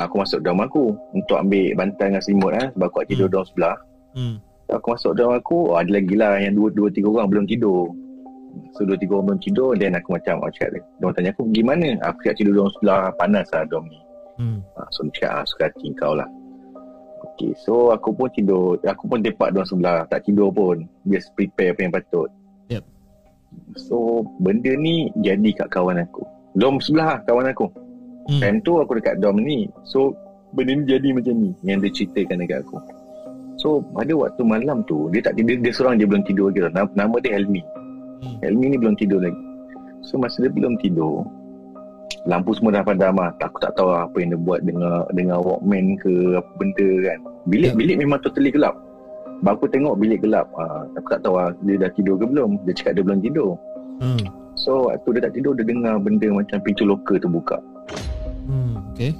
Aku masuk dom aku untuk ambil bantal dengan selimut eh, sebab aku nak tidur Hmm. dom sebelah. Hmm. Aku masuk dom aku, oh, ada lagi lah yang dua, dua tiga orang belum tidur. So, dua tiga orang belum tidur, then aku macam, oh, cakap dia. Tanya aku, gimana? Aku cakap tidur dom sebelah, panas lah dom ni. Hmm. Ha, so dia cakap ah, suka hati kau lah. Okay, so aku pun tidur. Aku pun tepak dua sebelah. Tak tidur pun. Just prepare apa yang patut. So, benda ni jadi kat kawan aku. Dom sebelah lah, kawan aku. Hmm. Time tu aku dekat dom ni. So, benda ni jadi macam ni. Yang dia ceritakan dekat aku. So, pada waktu malam tu, dia tak tidur. Dia seorang dia belum tidur lagi. Nama, nama dia Helmi. Hmm. Helmi ni belum tidur lagi. So, masa dia belum tidur, lampu semua dah padam lah. Aku tak tahu apa yang dia buat dengan dengan Walkman ke apa benda kan. Bilik Ya. bilik memang totally gelap. Sebab aku tengok bilik gelap. Ha, aku tak tahu lah dia dah tidur ke belum. Dia cakap dia belum tidur. Hmm. So waktu dia tak tidur dia dengar benda macam pintu loker tu buka. Hmm. Okay.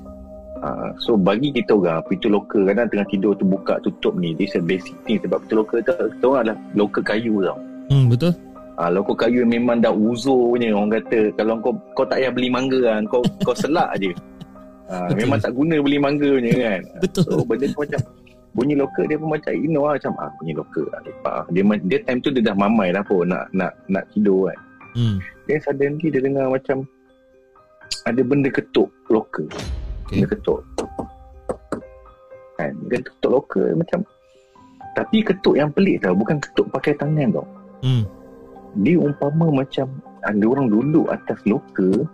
Ha, so bagi kita orang pintu loker kadang tengah tidur tu buka tutup ni. This a basic thing sebab pintu loker tu kita orang adalah loker kayu tau. Hmm. Betul. Ah, loker kayu memang dah uzur punya orang kata kalau kau kau tak payah beli mangga kan kau kau selak je. Ah, Betul. memang tak guna beli mangga punya kan. Betul. So benda tu macam bunyi loker dia pun macam you know lah macam ah bunyi loker lah lepak. ah. Dia dia time tu dia dah mamai dah pun nak nak nak tidur kan. Hmm. Then suddenly dia dengar macam ada benda ketuk loker. Okay. Benda ketuk. Kan, dia ketuk loker macam tapi ketuk yang pelik tau, bukan ketuk pakai tangan tau. Hmm. Dia umpama macam ada orang duduk atas loker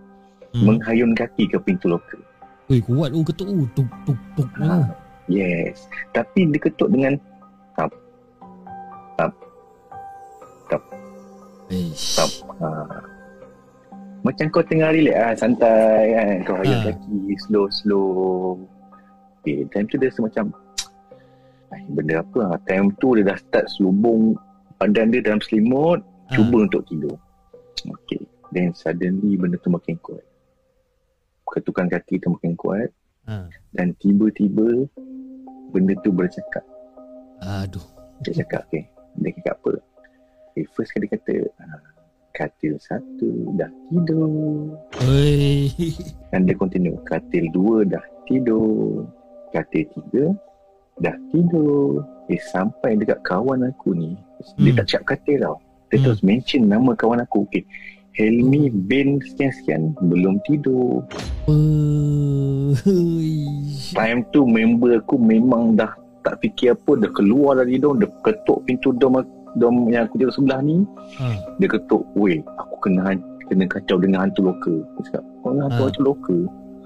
Hmm. menghayun kaki ke pintu loker. Ui, kuat tu ketuk tu. Tuk, tuk, tuk. Ha. Yes. Tapi dia ketuk dengan Eish. Tap. ha. Macam kau tengah relax ah, santai kan. Kau hayun Ha. kaki slow slow. Okay, time tu dia rasa macam "Ai, benda apa lah. Time tu dia dah start selubung badan dia dalam selimut Ha. cuba untuk tidur. Okay. Then suddenly benda tu makin kuat. Ketukan kaki tu makin kuat Ha. dan tiba-tiba benda tu bercakap. Aduh. Dia cakap, okay. Dia cakap apa? Okay, first kali kata, ah, katil satu dah tidur. Oi. Dan dia continue, katil dua dah tidur. Katil tiga dah tidur. Eh, sampai dekat kawan aku ni, dia Hmm. tak cakap katil tau. Dia Hmm. terus mention nama kawan aku. Okay, Helmi bin sekian-sekian belum tidur. Time tu member aku memang dah tak fikir apa, dah keluar dari dom, dia ketuk pintu dom dom yang aku tidur sebelah ni, Ha. dia ketuk, weh, aku kena kena kacau dengan hantu loker. Aku cakap, kau dengan hantu, Ha. hantu loker?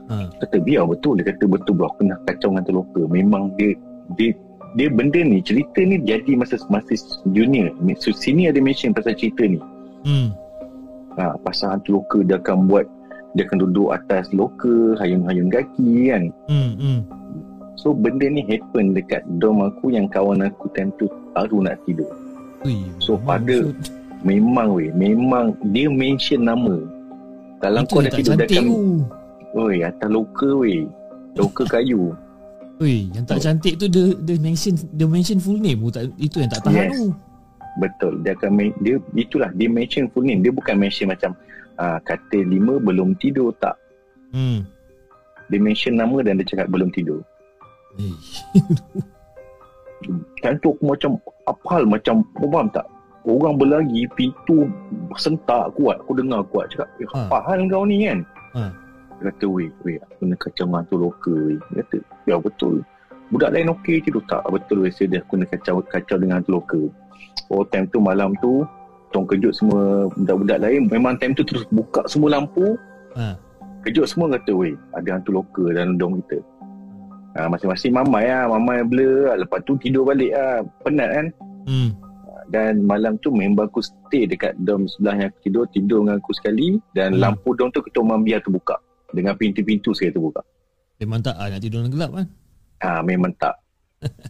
Ha. Kata, biar betul. Dia kata, betul bro, aku kena kacau dengan hantu loker. Memang dia, dia, dia benda ni, cerita ni jadi masa masa junior. So, sini ada mention pasal cerita ni. Hmm. Ha, pasal hantu loker dia akan buat, dia akan duduk atas loker, hayun-hayun kaki kan. Hmm. Hmm. So, benda ni happen dekat dom aku yang kawan aku time tu baru nak tidur. Ui. So, pada- maksud- Memang weh, memang dia mention nama. Kalau Itu kau dah tidur tu. Oi, atas loker weh. Loker kayu. Ui, yang tak cantik tu dia dia mention dia mention full name tu tak itu yang tak tahan Yes. tu. Betul. Dia akan dia itulah dia mention full name. Dia bukan mention macam ah kata lima belum tidur tak. Hmm. Dia mention nama dan dia cakap belum tidur. Time tu aku macam apa hal macam kau faham tak? Orang berlari pintu sentak kuat. Aku dengar kuat cakap, eh, Ha. apa hal kau ni kan? Ha. Dia kata, weh, weh, aku kena kacau dengan hantu lokal, weh. Dia kata, ya betul. Budak lain okey tidur tak? Betul, saya dah kena kacau, kacau dengan lokal. Oh, time tu, malam tu, tong kejut semua budak-budak lain. Memang time tu terus buka semua lampu. Ha. Kejut semua kata, weh, ada hantu lokal dalam dom kita. Ha, masing-masing mamai lah, mamai blur lah. Lepas tu tidur balik lah. Penat kan? Hmm. Dan malam tu member aku stay dekat dom sebelah yang aku tidur. Tidur dengan aku sekali. Dan Hmm. lampu dom tu kita orang biar terbuka. Dengan pintu-pintu sekali terbuka. Memang tak ah, nak tidur dalam gelap kan? Ha, memang tak.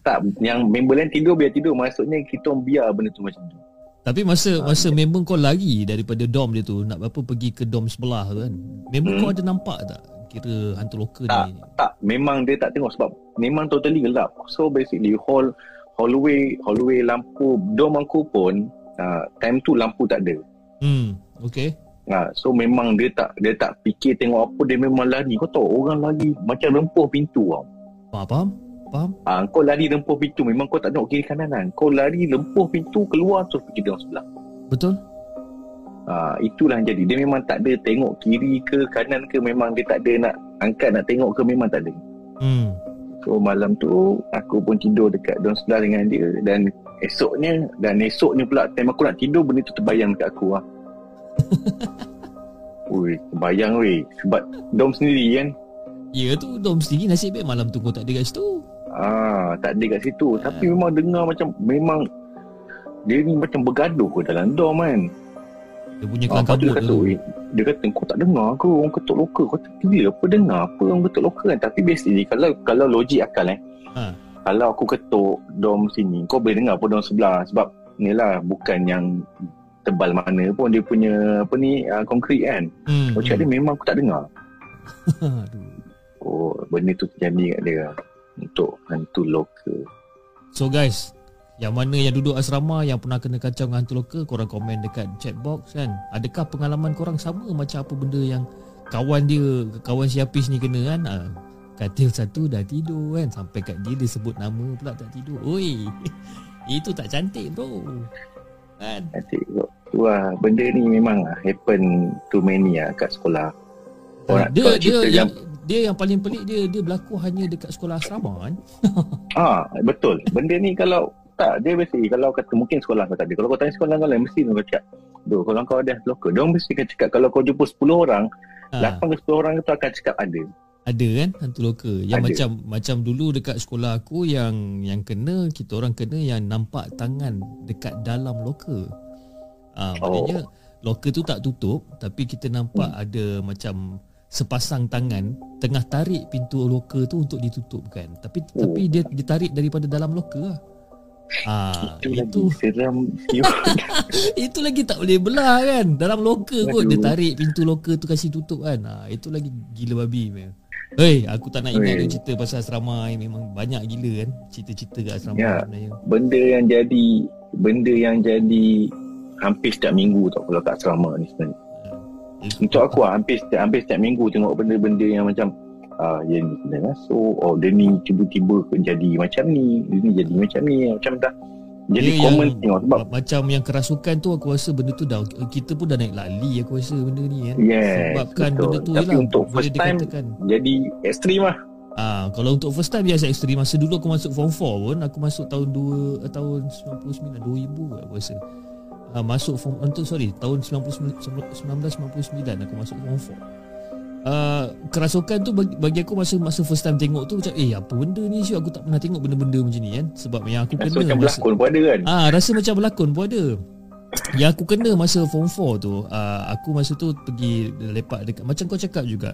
tak, yang member lain tidur biar tidur. Maksudnya kita biar benda tu macam tu. Tapi masa Ah, masa member kau lari daripada dom dia tu nak apa pergi ke dom sebelah tu kan. Member Hmm. kau ada nampak tak kira hantu lokal Tak, ni? tak. Memang dia tak tengok sebab memang totally gelap. So basically hall hallway hallway lampu dom aku pun uh, time tu lampu tak ada. Hmm. Okay. Ha, so memang dia tak dia tak fikir tengok apa dia memang lari. Kau tahu orang lari macam rempuh pintu tau. Faham? Faham? Faham? Ha, kau lari rempuh pintu memang kau tak tengok kiri kanan kan. Kau lari lempuh pintu keluar terus pergi dalam sebelah. Betul? Ha, itulah yang jadi. Dia memang tak ada tengok kiri ke kanan ke memang dia tak ada nak angkat nak tengok ke memang tak ada. Hmm. So malam tu aku pun tidur dekat dalam sebelah dengan dia dan esoknya dan esoknya pula time aku nak tidur benda tu terbayang dekat aku lah. Ui, terbayang weh. Sebab dom sendiri kan. Ya tu dom sendiri nasib baik malam tu kau tak ada kat situ. Ah, tak ada kat situ. Tapi Ah. memang dengar macam memang dia ni macam bergaduh ke dalam dom kan. Dia punya Ah, kelang tu kabut dia kata, tu. "Weh, dia kata kau tak dengar ke orang ketuk lokal? Kau tak kira apa dengar apa orang ketuk lokal kan? Tapi basically kalau kalau logik akal eh. Ha. Kalau aku ketuk dom sini, kau boleh dengar pun dom sebelah sebab ni lah bukan yang tebal mana pun dia punya apa ni uh, konkrit kan. Hmm. Kau cakap dia memang aku tak dengar. Aduh. Oh, benda tu terjadi kat dia untuk hantu lokal. So guys, yang mana yang duduk asrama yang pernah kena kacau dengan hantu lokal, korang komen dekat chat box kan. Adakah pengalaman korang sama macam apa benda yang kawan dia, kawan si Hafiz ni kena kan? Ha, katil satu dah tidur kan sampai kat dia dia sebut nama pula tak tidur. Oi. Itu tak cantik bro. Kan? Nanti tengok. Wah, benda ni memang happen to many lah kat sekolah. Orang dia dia yang dia yang paling pelik dia dia berlaku hanya dekat sekolah asrama kan. Ah, betul. Benda ni kalau tak dia mesti kalau kata mungkin sekolah kau tak ada. Kalau kau tanya sekolah kau lain mesti kau cakap. Doh, kalau kau ada lokal, dia mesti akan cakap kalau kau jumpa 10 orang, Ha. 8 ke 10 orang itu akan cakap ada. Ada kan hantu lokal Yang Ada. macam Macam dulu dekat sekolah aku Yang yang kena Kita orang kena yang nampak tangan Dekat dalam loker ah, Oh. Maknanya Loker tu tak tutup Tapi kita nampak Hmm. ada macam Sepasang tangan Tengah tarik pintu loker tu Untuk ditutupkan Tapi Oh. tapi dia ditarik daripada dalam loker lah Ah, Itu, itu lagi seram. itu lagi tak boleh belah kan Dalam loker kot Dia Aduh. tarik pintu loker tu Kasih tutup kan ha, Itu lagi gila babi man. Hei aku tak nak ingat Hei. dia cerita pasal asrama Memang banyak gila kan Cerita-cerita kat asrama Ya. sebenarnya benda yang jadi benda yang jadi hampir setiap minggu tau kalau kat asrama ni sebenarnya. Untuk aku lah, hampir setiap, hampir setiap minggu tengok benda-benda yang macam ah ya ni kena masuk oh dia ni tiba-tiba jadi macam ni dia ni jadi macam ni macam dah jadi Dia common yang- tengok sebab ma- Macam yang kerasukan tu Aku rasa benda tu dah Kita pun dah naik lali Aku rasa benda ni kan Yes, Sebabkan betul. benda tu Tapi yelah, untuk first time, dikatakan jadi ekstrim lah. Ah, kalau untuk first time biasa ekstrim. Masa dulu aku masuk form 4 pun aku masuk tahun 2 eh, tahun 99 2000 aku rasa. Ah, masuk form untuk sorry tahun 99 1999 aku masuk form 4. Uh, kerasukan tu bagi, bagi aku masa masa first time tengok tu macam eh apa benda ni Syuk aku tak pernah tengok benda-benda macam ni kan sebab yang aku Rasa kena macam masa berlakon pun ada kan Ah, rasa macam berlakon pun ada. Yang aku kena masa form 4 tu, uh, aku masa tu pergi lepak dekat macam kau cakap juga.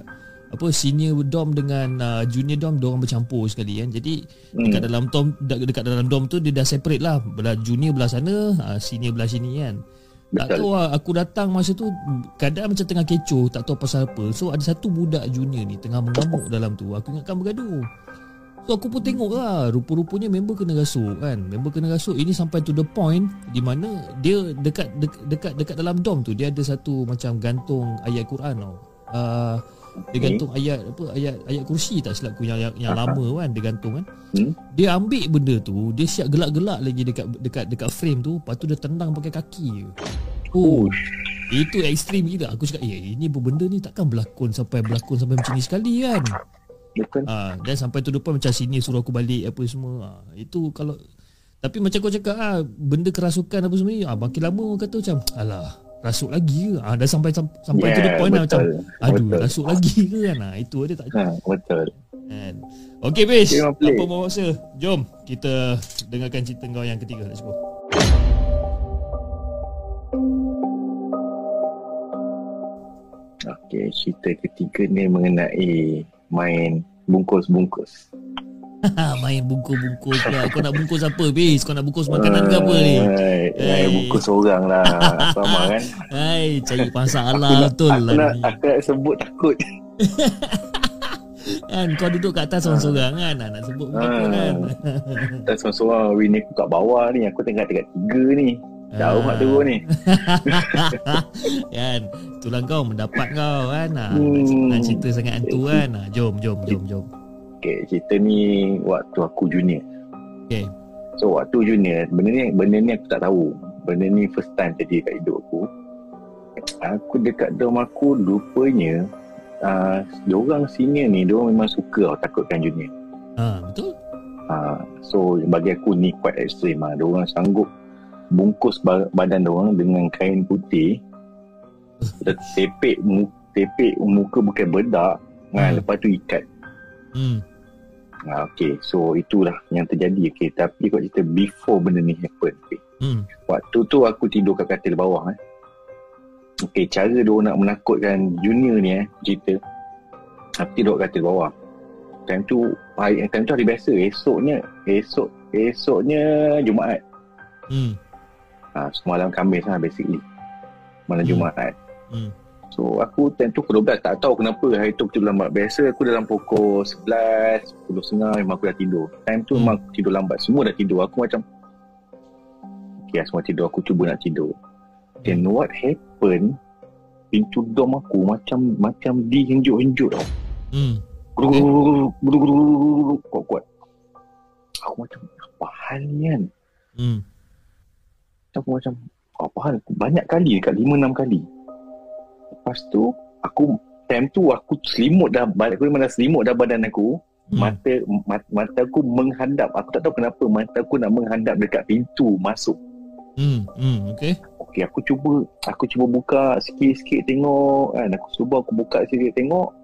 Apa senior dom dengan uh, junior dom dia orang bercampur sekali kan. Jadi Hmm. dekat dalam dom de- dekat dalam dom tu dia dah separate lah. Belah junior belah sana, uh, senior belah sini kan. Tak tahu lah Aku datang masa tu Keadaan macam tengah kecoh Tak tahu pasal apa So ada satu budak junior ni Tengah mengamuk dalam tu Aku ingatkan bergaduh So aku pun tengok lah Rupa-rupanya member kena rasuk kan Member kena rasuk Ini sampai to the point Di mana Dia dekat dekat dekat, dekat dalam dom tu Dia ada satu macam gantung ayat Quran tau uh, Dia gantung ayat apa ayat ayat kursi tak silap aku yang yang, yang Aha. lama kan dia gantung kan. Hmm. Dia ambil benda tu, dia siap gelak-gelak lagi dekat dekat dekat frame tu, lepas tu dia tendang pakai kaki je. Oh, Ush. Itu ekstrim gila Aku cakap Eh ini benda ni takkan berlakon Sampai berlakon Sampai macam ni sekali kan Betul. ha, Dan sampai tu depan Macam sini suruh aku balik Apa semua ha, Itu kalau Tapi macam kau cakap ah Benda kerasukan apa semua ni ah, Makin lama orang kata macam Alah Rasuk lagi ke ah, Dah sampai Sampai Yeah, tu depan dah macam betul. Aduh Betul. rasuk lagi ke kan ha, Itu dia tak Ha, betul. kan Okay Okay, Pelik. Apa bawa masa Jom Kita dengarkan cerita kau yang ketiga Let's go Okey, cerita ketiga ni mengenai main bungkus-bungkus. Main bungkus-bungkus pula Kau nak bungkus apa Fish Kau nak bungkus makanan ke apa ni Hai, bungkus orang lah. Sama kan? Hai cari masalah nak, betul aku lah nak, ni aku nak sebut takut. kan kau duduk kat atas seorang-seorang kan nak, nak sebut Ah. kan Dan seorang-seorang Win aku kat bawah ni. Aku tengah dekat tiga ni. Jauh Ah. nak turun ni. kan itulah kau mendapat kau kan ha, Hmm. nak cerita sangat hantu kan ha, jom jom jom jom Okay, cerita ni waktu aku junior. Okay. So waktu junior, benda ni benda ni aku tak tahu. Benda ni first time jadi kat hidup aku. Aku dekat dorm aku rupanya uh, diorang senior ni diorang memang suka tau takutkan junior. ha, betul Uh, so bagi aku ni quite extreme lah. Diorang sanggup bungkus ba- badan diorang dengan kain putih. Tepek mu- tepek muka bukan bedak. Kan, Hmm. lepas tu ikat. hmm. Ha, okay, so itulah yang terjadi. Okay, tapi kau cerita before benda ni happen. Okay. Hmm. Waktu tu aku tidur kat katil bawah. Eh. Okay, cara dia nak menakutkan junior ni eh, cerita. Aku tidur kat katil bawah. Time tu, hari, time tu hari biasa. Esoknya, esok, esoknya Jumaat. Hmm. Ha, semalam Khamis lah basically. Malam Hmm. Jumaat. Hmm. So aku time tu pukul 12 tak tahu kenapa hari tu aku tidur lambat. Biasa aku dalam pukul 11, 10 setengah memang aku dah tidur. Time tu Hmm. memang aku tidur lambat. Semua dah tidur. Aku macam Okay semua tidur. Aku cuba nak tidur. Then what happened Pintu dom aku macam macam dihenjuk-henjuk tau. Hmm. Kuat-kuat. Aku macam apa hal ni kan? Hmm. Aku macam apa hal? Banyak kali dekat 5-6 kali. Lepas tu aku time tu aku selimut dah badan aku memang dah selimut dah badan aku. Hmm. Mata mata, mata aku menghadap. Aku tak tahu kenapa mata aku nak menghadap dekat pintu masuk. Hmm. Hmm. Okay. Okey, aku cuba aku cuba buka sikit-sikit tengok kan. Aku cuba aku buka sikit tengok.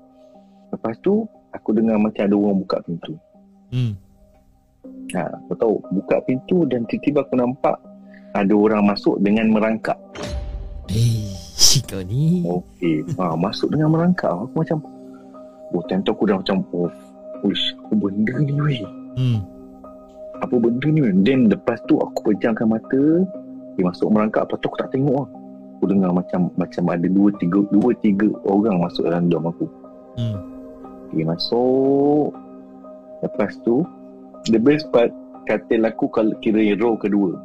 Lepas tu aku dengar macam ada orang buka pintu. Hmm. Ha, aku tahu buka pintu dan tiba-tiba aku nampak ada orang masuk dengan merangkak. Eh, kau ni. Okey. Ha, masuk dengan merangkak. Aku macam Oh, time tu aku dah macam Oh, Uish, apa benda ni weh? Hmm. Apa benda ni weh? Then lepas tu aku pejamkan mata Dia masuk merangkak Lepas tu aku tak tengok lah Aku dengar macam Macam ada dua tiga Dua tiga orang masuk dalam dorm aku Hmm. Dia masuk Lepas tu The best part Katil aku kalau kira row kedua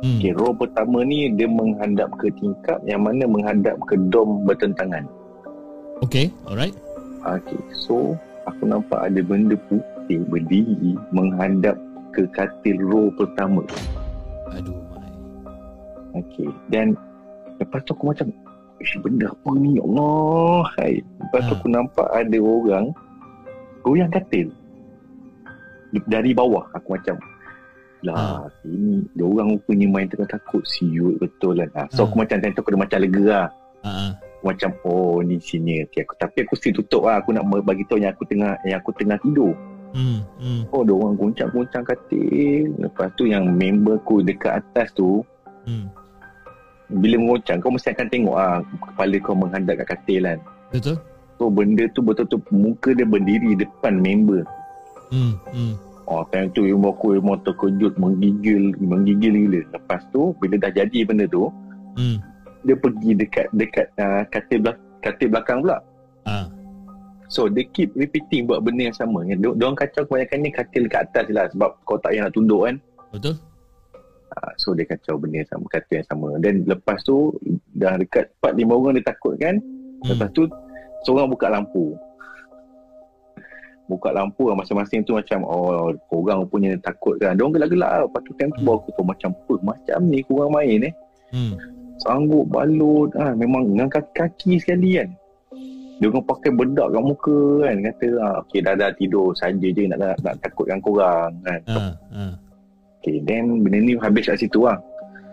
Hmm. Okay, row pertama ni Dia menghadap ke tingkap Yang mana menghadap ke dom bertentangan Okay. Alright. Okay, so aku nampak ada benda putih berdiri menghadap ke katil row pertama. Aduh, my. Okay, dan lepas tu aku macam, Ish, benda apa ni ya Allah? Hai. Lepas tu Ha. aku nampak ada orang goyang katil. Dari bawah aku macam, lah ini dia orang rupanya main tengah takut siut betul lah. Ha. So Ha. aku macam time tu aku dah macam lega lah. Ah. ah. macam oh ni sini okay, aku tapi aku still tutup lah aku nak bagi tahu yang aku tengah yang aku tengah tidur Hmm. Hmm. oh dia orang goncang-goncang katil lepas tu yang member aku dekat atas tu Hmm. bila mengoncang kau mesti akan tengok ah kepala kau menghadap kat katil kan Betul? so benda tu betul-betul muka dia berdiri depan member Hmm. Hmm. Oh, time tu member aku memang terkejut, menggigil, menggigil gila. Lepas tu, bila dah jadi benda tu, Hmm. dia pergi dekat dekat uh, katil, belak- katil belakang pula. Ah. So they keep repeating buat benda yang sama. Yang dia orang kacau kebanyakan ni katil kat atas lah sebab kau tak payah nak tunduk kan. Betul? Uh, so dia kacau benda yang sama, katil yang sama. Dan lepas tu dah dekat 4 5 orang dia takut kan. Hmm. Lepas tu seorang buka lampu. Buka lampu lah masing-masing tu macam oh korang punya takut kan. Dia orang gelak-gelak lah. Lepas tu time tu Hmm. bawa aku tu macam macam ni korang main eh. Hmm. sanggup balut ah memang dengan kaki-kaki sekali kan dia orang pakai bedak kat muka kan kata ah okey dah dah tidur saja je nak, nak nak takutkan korang kan Ha, ha. okey then benda ni habis kat situ lah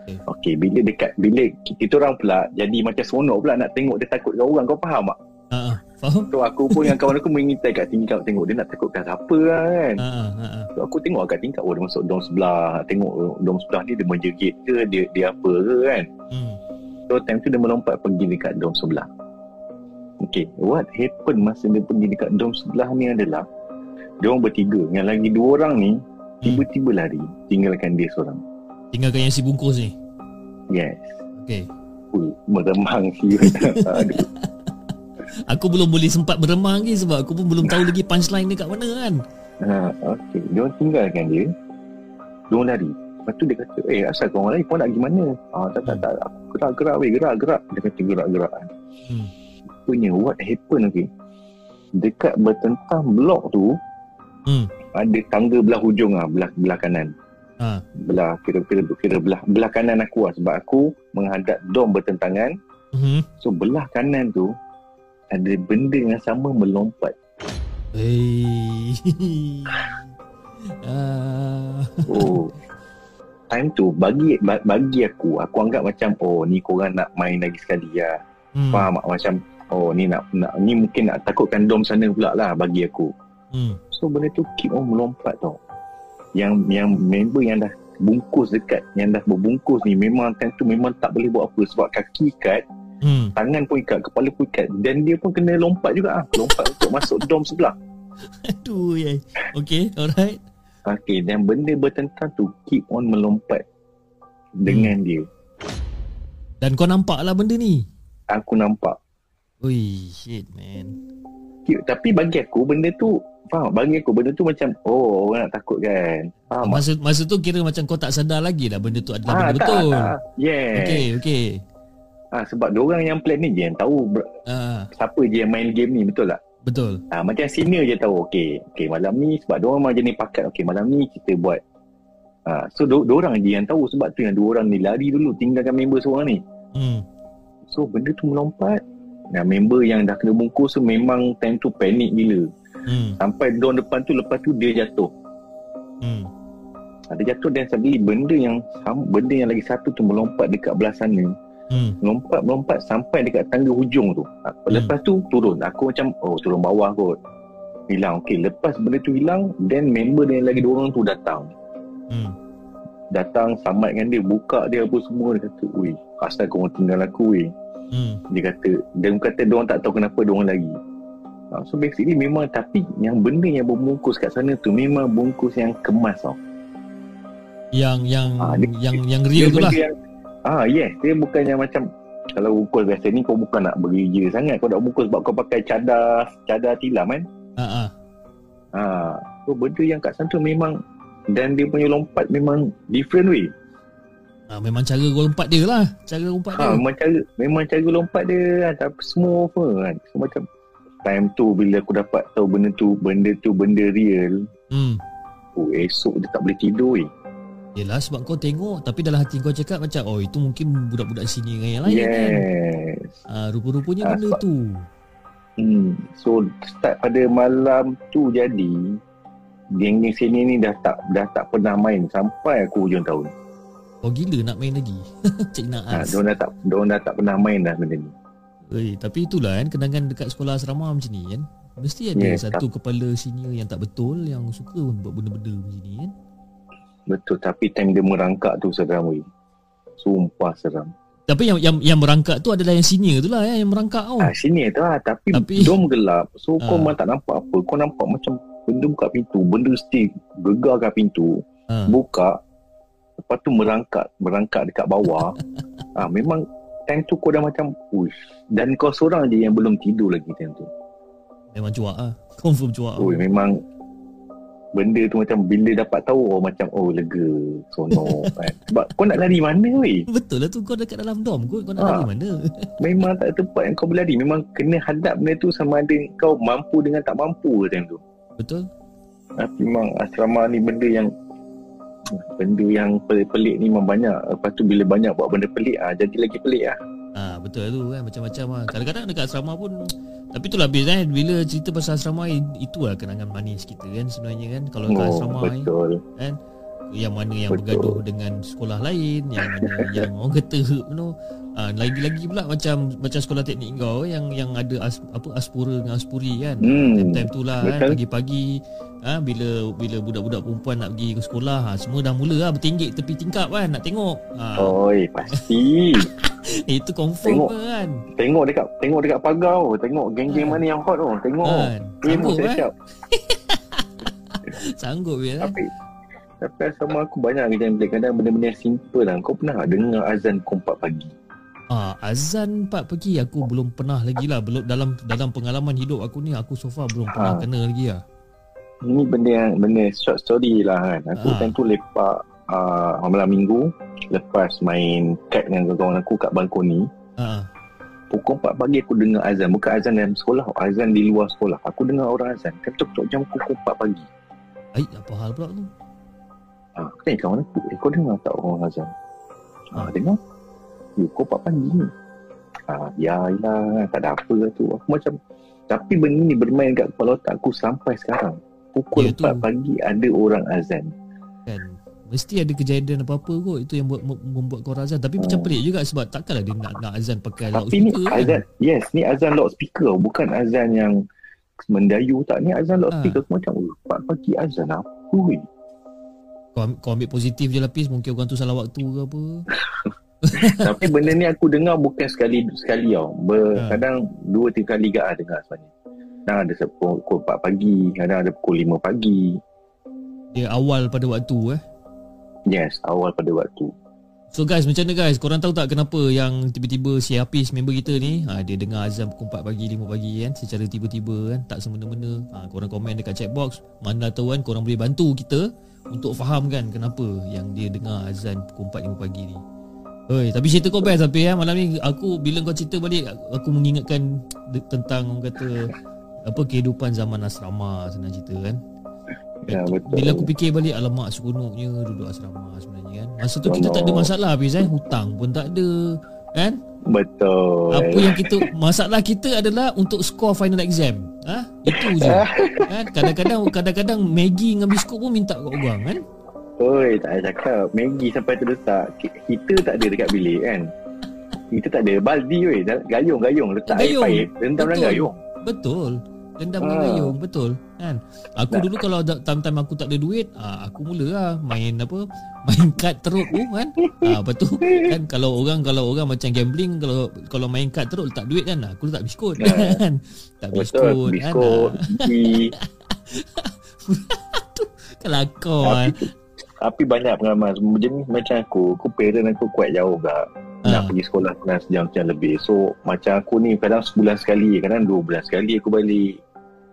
Okey. okey bila dekat bila kita orang pula jadi macam seronok pula nak tengok dia takutkan orang kau faham tak Ha, ha. Faham? so aku pun dengan kawan aku mengintai kat tingkap tengok dia nak takutkan siapa lah kan Ha, ha, ha. So aku tengok kat tingkap Oh dia masuk dom sebelah Tengok dom sebelah ni Dia menjerit ke Dia, dia apa ke kan Hmm. So time tu dia melompat Pergi dekat dom sebelah Okay What happened Masa dia pergi dekat dom sebelah ni adalah Dia orang bertiga Yang lagi dua orang ni Tiba-tiba lari Tinggalkan dia seorang Tinggalkan yang si bungkus ni. Yes Okey. Ui, meremang si Aduh Aku belum boleh sempat beremang lagi sebab aku pun belum tahu lagi punchline dia kat mana kan. ha, Okay Dia orang tinggalkan dia. Dia orang lari. Lepas tu dia kata Eh asal kau orang lari? Kau nak pergi mana? Ah, Tak tak tak. Aku Gerak gerak weh. Gerak gerak. Dia kata gerak gerak. Hmm. punya what happened okay dekat bertentang blok tu Hmm. ada tangga belah hujung ah belah belah kanan. Ha. belah kira kira kira belah belah kanan aku lah sebab aku menghadap dom bertentangan. Hmm. so belah kanan tu ada benda yang sama melompat Hey. Ah. oh time tu bagi ba- bagi aku aku anggap macam oh ni korang nak main lagi sekali lah Hmm. faham tak macam oh ni nak nak ni mungkin nak takutkan dom sana pula lah bagi aku Hmm. So benda tu keep on melompat tau Yang yang member yang dah bungkus dekat Yang dah berbungkus ni Memang time tu memang tak boleh buat apa Sebab kaki ikat Hmm. Tangan pun ikat Kepala pun ikat Dan dia pun kena lompat juga ah. Lompat untuk masuk dom sebelah Aduh ya. Okey, alright. Okay dan benda bertentang tu Keep on melompat Dengan dia Dan kau nampak lah benda ni. Aku nampak Ui, shit man. Keep- Tapi bagi aku benda tu Faham Bagi aku benda tu macam Oh orang nak takut kan Faham tak? Masa masa tu kira macam kau tak sedar lagi dah benda tu adalah benda Ah, tak, betul. tak. Yeah Okey, okey. Ah, Sebab orang yang plan ni je yang tahu ber- Ah, Siapa je yang main game ni Betul tak betul. Ah, macam senior je tahu okey okey malam ni sebab dia orang jenis pakat okey malam ni kita buat ah, so do, orang je yang tahu sebab tu yang dua orang ni lari dulu tinggalkan member seorang ni Hmm. so benda tu melompat Nah, member yang dah kena bungkus tu memang time tu panik gila. Hmm. Sampai door depan tu lepas tu dia jatuh. Hmm. Ah, Dia jatuh dan suddenly benda yang benda yang lagi satu tu melompat dekat belah sana. Hmm. Melompat melompat sampai dekat tangga hujung tu. Ah, Lepas tu turun. Aku macam oh turun bawah kot. Hilang. Okey, lepas benda tu hilang, then member dia yang lagi dua orang tu datang. Hmm. Datang selamatkan dia, buka dia apa semua dia kata, "Ui, asal kau tinggal aku weh." Hmm. Dia kata, dia kata dia orang tak tahu kenapa dia orang lagi. Ah, so basically memang tapi yang benda yang berbungkus kat sana tu memang bungkus yang kemas tau. Yang yang Ah, dia- yang yang real tu lah. yang, ah yes, dia bukan yang macam kalau bungkus biasa ni kau bukan nak bekerja sangat kau nak bungkus sebab kau pakai cadar cadar tilam kan. Ha ah. Ha, so benda yang kat sana tu memang dan dia punya lompat memang different way. Ah, memang cara lompat dia lah. Cara lompat dia. Ha, memang cara memang cara lompat dia kan, tapi semua apa kan. So macam time tu bila aku dapat tahu benda tu benda tu benda real, Hmm. oh esok dia tak boleh tidur weh. Yelah sebab kau tengok Tapi dalam hati kau cakap macam Oh itu mungkin budak-budak sini dengan yang lain kan Yes. ah, Rupa-rupanya Ah, benda sebab- tu Hmm. So start pada malam tu jadi geng-geng sini ni dah tak dah tak pernah main sampai aku hujung tahun. Oh gila nak main lagi Cik Ha, Naas dia dah tak dia dah tak pernah main dah benda ni. Eh, Tapi itulah kan Kenangan dekat sekolah asrama macam ni kan Mesti ada Yes, satu kepala senior yang tak betul Yang suka buat benda-benda macam ni kan Betul tapi time dia merangkak tu seram weh. Sumpah seram. Tapi yang yang yang merangkak tu adalah yang senior tu lah eh, Yang merangkak tau Ah sini tu lah tapi, Tapi- dom gelap. So Ah. kau memang tak nampak apa. Kau nampak macam benda buka pintu, benda stick gegarkan pintu, ha. buka lepas tu merangkak, merangkak dekat bawah. ah memang time tu kau dah macam uish dan kau seorang je yang belum tidur lagi time tu. Memang cuak lah Confirm cuak Oh memang benda tu macam bila dapat tahu oh macam oh lega sonok kan. Sebab kau nak lari mana weh? Betul lah tu kau dekat dalam dom Kau, kau nak Ah. lari mana Memang tak tempat yang kau berlari. Memang kena hadap benda tu sama ada kau mampu dengan tak mampu time tu. Betul Tapi memang asrama ni benda yang benda yang pelik-pelik ni memang banyak. Lepas tu bila banyak buat benda pelik ah jadi lagi pelik ah. Ah betul tu kan macam-macam lah. Kadang-kadang dekat asrama pun tapi itulah beza kan bila cerita pasal asrama itulah kenangan manis kita kan sebenarnya kan kalau kat Oh, asrama ni betul. kan yang mana yang Betul. bergaduh dengan sekolah lain yang mana yang orang kata you know, ah, lagi-lagi pula macam macam sekolah teknik kau yang yang ada as, apa aspura dengan aspuri kan Hmm. time-time tu lah kan pagi-pagi ha, bila bila budak-budak perempuan nak pergi ke sekolah ha, semua dah mula lah bertinggik tepi tingkap kan nak tengok ha, Oi, pasti. eh, itu confirm Tengok. lah kan tengok dekat tengok dekat pagar tu. Tengok geng-geng Ah. mana yang hot tu. Tengok. kan Eh, sanggup kan siap. sanggup ya kan Tapi tapi sama aku banyak kerja yang kadang benda-benda yang simple lah. Kau pernah dengar azan pukul 4 pagi? Ah, azan 4 pagi aku belum pernah lagi lah belum dalam dalam pengalaman hidup aku ni aku so far belum pernah Ha. kena lagi lah. Ini benda yang benda short story lah kan. Aku Ah. time tu lepak uh, malam minggu lepas main kite dengan kawan aku kat balkoni. Ha. Pukul 4 pagi aku dengar azan. Bukan azan dalam sekolah, azan di luar sekolah. Aku dengar orang azan. Ketuk-ketuk jam pukul 4 pagi. Ai apa hal pula tu? Ah, aku tanya kawan aku, eh kau dengar tak orang azan? Ah, dengar. Eh, kau 4 pagi ni. Ah, ya, ya, tak ada apa lah tu. Aku macam, tapi benda ni bermain kat kepala otak aku sampai sekarang. Pukul Ya, tu. 4 pagi ada orang azan. Kan mesti ada kejadian apa-apa kot itu yang buat mem- membuat kau azan tapi macam Hmm. pelik juga sebab takkanlah dia nak nak azan pakai Tapi ni loudspeaker kan. azan, yes, ni azan loudspeaker. Bukan azan yang mendayu tak. Ni azan loudspeaker. Ah. Aku macam, oh, 4 pagi azan apa weh? Kau, kau ambil positif je lapis mungkin orang tu salah waktu ke apa. Tapi benda ni aku dengar bukan sekali sekali tau. Ber, Ha. Kadang dua tiga kali gak dengar sebenarnya. Kadang ada pukul 4 pagi, kadang ada pukul 5 pagi. Dia awal pada waktu eh. Yes, awal pada waktu. So guys macam mana guys Korang tahu tak kenapa Yang tiba-tiba Si Hafiz member kita ni ha, Dia dengar azan pukul 4 pagi 5 pagi kan Secara tiba-tiba kan Tak semena-mena ha, Korang komen dekat chat box Mana tahu kan Korang boleh bantu kita Untuk faham kan Kenapa Yang dia dengar azan pukul 4 5 pagi ni Oi, tapi cerita kau best tapi ya malam ni aku bila kau cerita balik aku mengingatkan de- tentang orang kata apa kehidupan zaman asrama senang cerita kan. Ya, betul. Bila aku fikir balik alamak seronoknya duduk asrama sebenarnya kan. Masa tu kita tak ada masalah habis eh hutang pun tak ada kan. Betul. Apa yang kita masalah kita adalah untuk skor final exam. Ha? Itu je. kan? Kadang-kadang kadang-kadang Maggie dengan biskut pun minta kat orang kan. Oi, tak payah cakap. Maggi sampai terletak. Ki- Kita tak ada dekat bilik kan. Kita tak ada. Baldi weh. Gayung-gayung. Letak air Gayung. paip. Rendam Betul. gayung. Betul. Dendam dengan Ah. gayung Betul kan? Aku dulu kalau da- time-time aku tak ada duit ah, Aku mula lah Main apa Main kad teruk tu kan? Ah, Lepas tu kan Kalau orang Kalau orang macam gambling Kalau kalau main kad teruk Letak duit kan? Aku letak biskut kan? Tak biskut, Biskut. kan? ah. Kelakar kan Tapi, banyak pengalaman. Jenis macam aku Aku parent aku kuat jauh gak Nak Ah. pergi sekolah Kadang sejam-sejam lebih. So macam aku ni Kadang sebulan sekali Kadang dua bulan sekali aku balik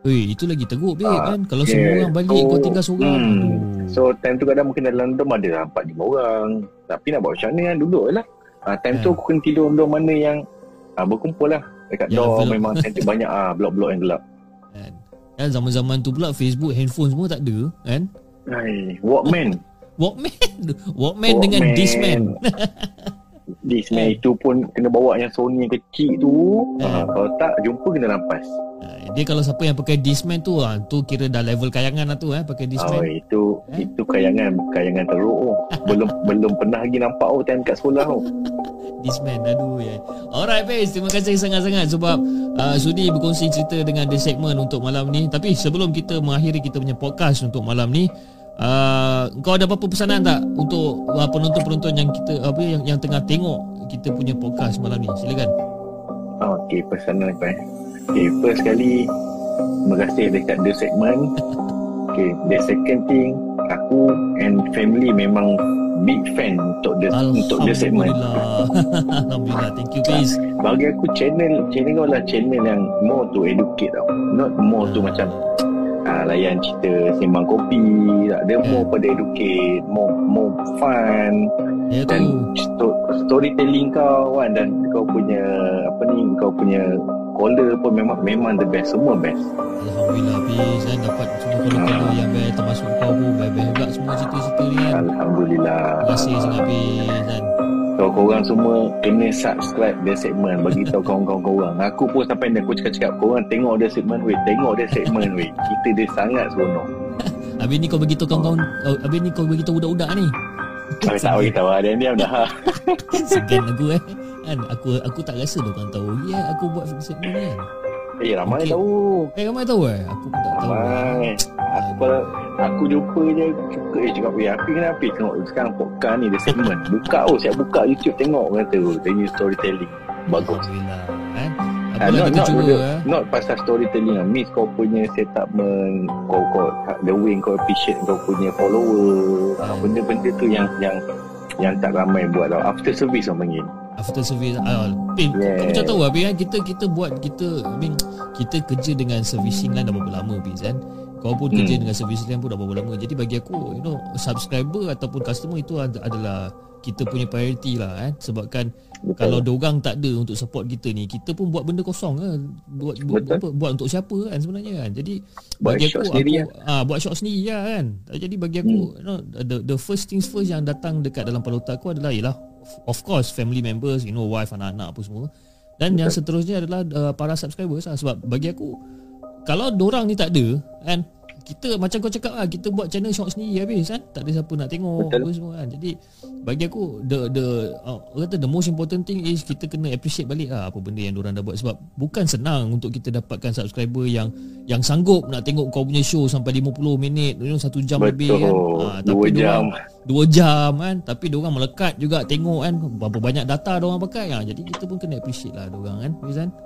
Ui, itu lagi teruk babe Ah, kan Kalau yeah. semua orang balik So, Kau tinggal seorang hmm. Aduh. So time tu kadang mungkin dalam dorm ada 4-5 orang Tapi nak buat macam mana kan Duduk lah ha, Time tu Kan. aku kena tidur dorm mana yang ha, Berkumpul lah Dekat dorm envelope. memang cantik banyak ah Blok-blok yang gelap kan Dan zaman-zaman tu pula Facebook, handphone semua tak ada kan Hai, Walkman Walkman Walkman dengan Walkman. Discman Discman Eh. itu pun kena bawa yang Sony yang kecil tu Eh. ha, Kalau tak jumpa kena rampas Dia kalau siapa yang pakai Discman tu ah, Tu kira dah level kayangan lah tu eh Pakai Oh, Discman itu Eh? itu kayangan kayangan teruk oh. belum belum pernah lagi nampak oh time kat sekolah oh. Discman aduh ya. Alright Fiz Terima kasih sangat-sangat Sebab uh, sudi berkongsi cerita dengan The Segment untuk malam ni Tapi sebelum kita mengakhiri kita punya podcast untuk malam ni uh, Kau ada apa-apa pesanan tak Untuk uh, penonton-penonton yang kita apa yang, yang tengah tengok Kita punya podcast malam ni Silakan Okey, pesanan apa eh? Okey, first sekali terima kasih dekat The Segment. Okey, the second thing aku and family memang big fan untuk the untuk the segment. Alhamdulillah Thank you Fiz Bagi aku channel channel kau lah channel yang more to educate tau. Not more to Ah. macam ah, layan cerita sembang kopi. Tak ada Hmm. more pada educate, more more fun Ya dan sto- storytelling kau kan dan kau punya apa ni kau punya caller pun memang memang the best semua best Alhamdulillah Hafiz kan dapat semua caller-caller yang best termasuk kau pun best-best juga semua cerita-cerita ni kan. Alhamdulillah Terima kasih sangat Hafiz kan. So korang semua kena subscribe dia segmen bagi tahu kawan-kawan korang. Aku pun sampai ni aku cakap-cakap korang tengok dia segmen weh, tengok dia segmen weh. Kita dia sangat seronok. Habis ni kau beritahu kawan-kawan oh, Habis ni kau beritahu budak-budak ni Tapi tak bagi tahu ada diam dah. Segan aku eh kan aku aku tak rasa dia orang tahu ya aku buat segmen ni kan Eh ramai Okey. tahu. eh ramai tahu eh aku pun tak tahu Ramai. Aku kalau aku jumpa je suka eh cakap weh api kenapa tengok sekarang podcast ni dia segmen. Buka oh saya buka YouTube tengok kata oh dia punya storytelling. Bagus. Alhamdulillah kan Ah, Apalah not, not, cuba not, eh not pasal storytelling lah. Miss kau punya setup men, kau, kau, the way kau appreciate kau punya follower. Hmm. Ah, Benda-benda tu yang yang yang tak ramai buat tau. After service orang panggil. after service ah Pin Yeah. kau macam tahu lah kan kita kita buat kita I mean kita kerja dengan servicing line dah berapa lama Pin kan kau pun Hmm. kerja dengan service line pun dah berapa lama jadi bagi aku you know subscriber ataupun customer itu ad- adalah kita punya priority lah kan sebabkan Betul. kalau diorang tak ada untuk support kita ni kita pun buat benda kosong kan buat buat, Betul. apa, buat untuk siapa kan sebenarnya kan. Jadi Buat bagi aku aku ah buat shot sendiri lah kan. Jadi bagi aku you know the the first things first yang datang dekat dalam kepala otak aku adalah ialah of course family members you know wife anak-anak apa semua. Dan yang seterusnya adalah uh, para subscribers lah. Sebab bagi aku kalau dorang ni tak ada kan kita macam kau cakap lah kita buat channel short sendiri habis kan tak ada siapa nak tengok Betul. apa semua kan jadi bagi aku the the uh, kata the most important thing is kita kena appreciate balik lah apa benda yang dorang dah buat sebab bukan senang untuk kita dapatkan subscriber yang yang sanggup nak tengok kau punya show sampai 50 minit you know, satu jam Betul. lebih kan Ah, Dua jam. dua jam kan tapi diorang melekat juga tengok kan berapa banyak data diorang pakai ha, jadi kita pun kena appreciate lah diorang kan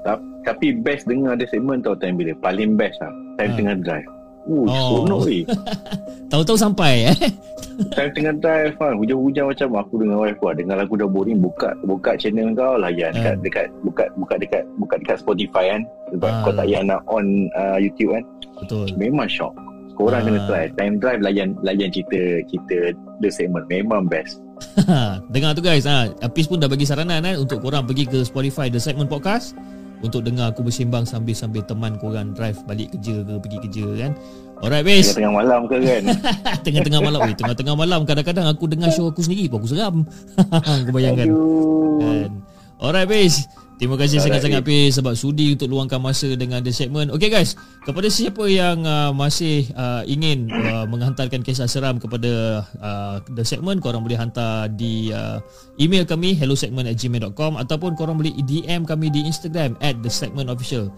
Ta- Tapi best dengar dia segmen tau time bila. Paling best lah. Time Ah. tengah drive. Uh, Oh. seronok weh. tahu-tahu sampai eh? Time tengah drive kan Hujan-hujan macam Aku dengan wife aku ah, Dengar lagu dah boring Buka buka channel kau Layan dekat, Hmm. dekat Buka buka dekat Buka dekat Spotify kan? Sebab Ah. kau tak payah nak on uh, YouTube kan? Betul. Memang shock. Korang Ah. kena try. Time drive layan Layan cerita Cerita The segment Memang best. Dengar tu guys ha. Apis pun dah bagi saranan eh, Untuk korang pergi ke Spotify The Segment Podcast Untuk dengar aku bersimbang Sambil-sambil teman korang Drive balik kerja ke Pergi kerja kan? Alright Bis Tengah-tengah malam ke kan? Tengah-tengah malam Weh, Tengah-tengah malam. Kadang-kadang aku dengar show aku sendiri pun Aku seram. Kau bayangkan. Aduh. Kan. Alright Bis Terima kasih sangat-sangat Bis Sebab sudi untuk luangkan masa Dengan The Segment. Okay guys. Kepada siapa yang uh, Masih uh, ingin uh, Menghantarkan kisah seram Kepada uh, The Segment Korang boleh hantar Di uh, email kami hellosegment at gmail.com Ataupun korang boleh DM kami Di Instagram At The Segment Official.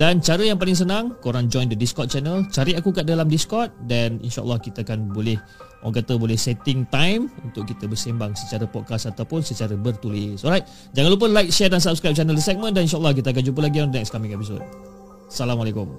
Dan cara yang paling senang Korang join the Discord channel Cari aku kat dalam Discord Dan insyaAllah kita akan boleh Orang kata boleh setting time Untuk kita bersembang secara podcast Ataupun secara bertulis. Alright Jangan lupa like, share dan subscribe channel The Segment Dan insyaAllah kita akan jumpa lagi On the next coming episode. Assalamualaikum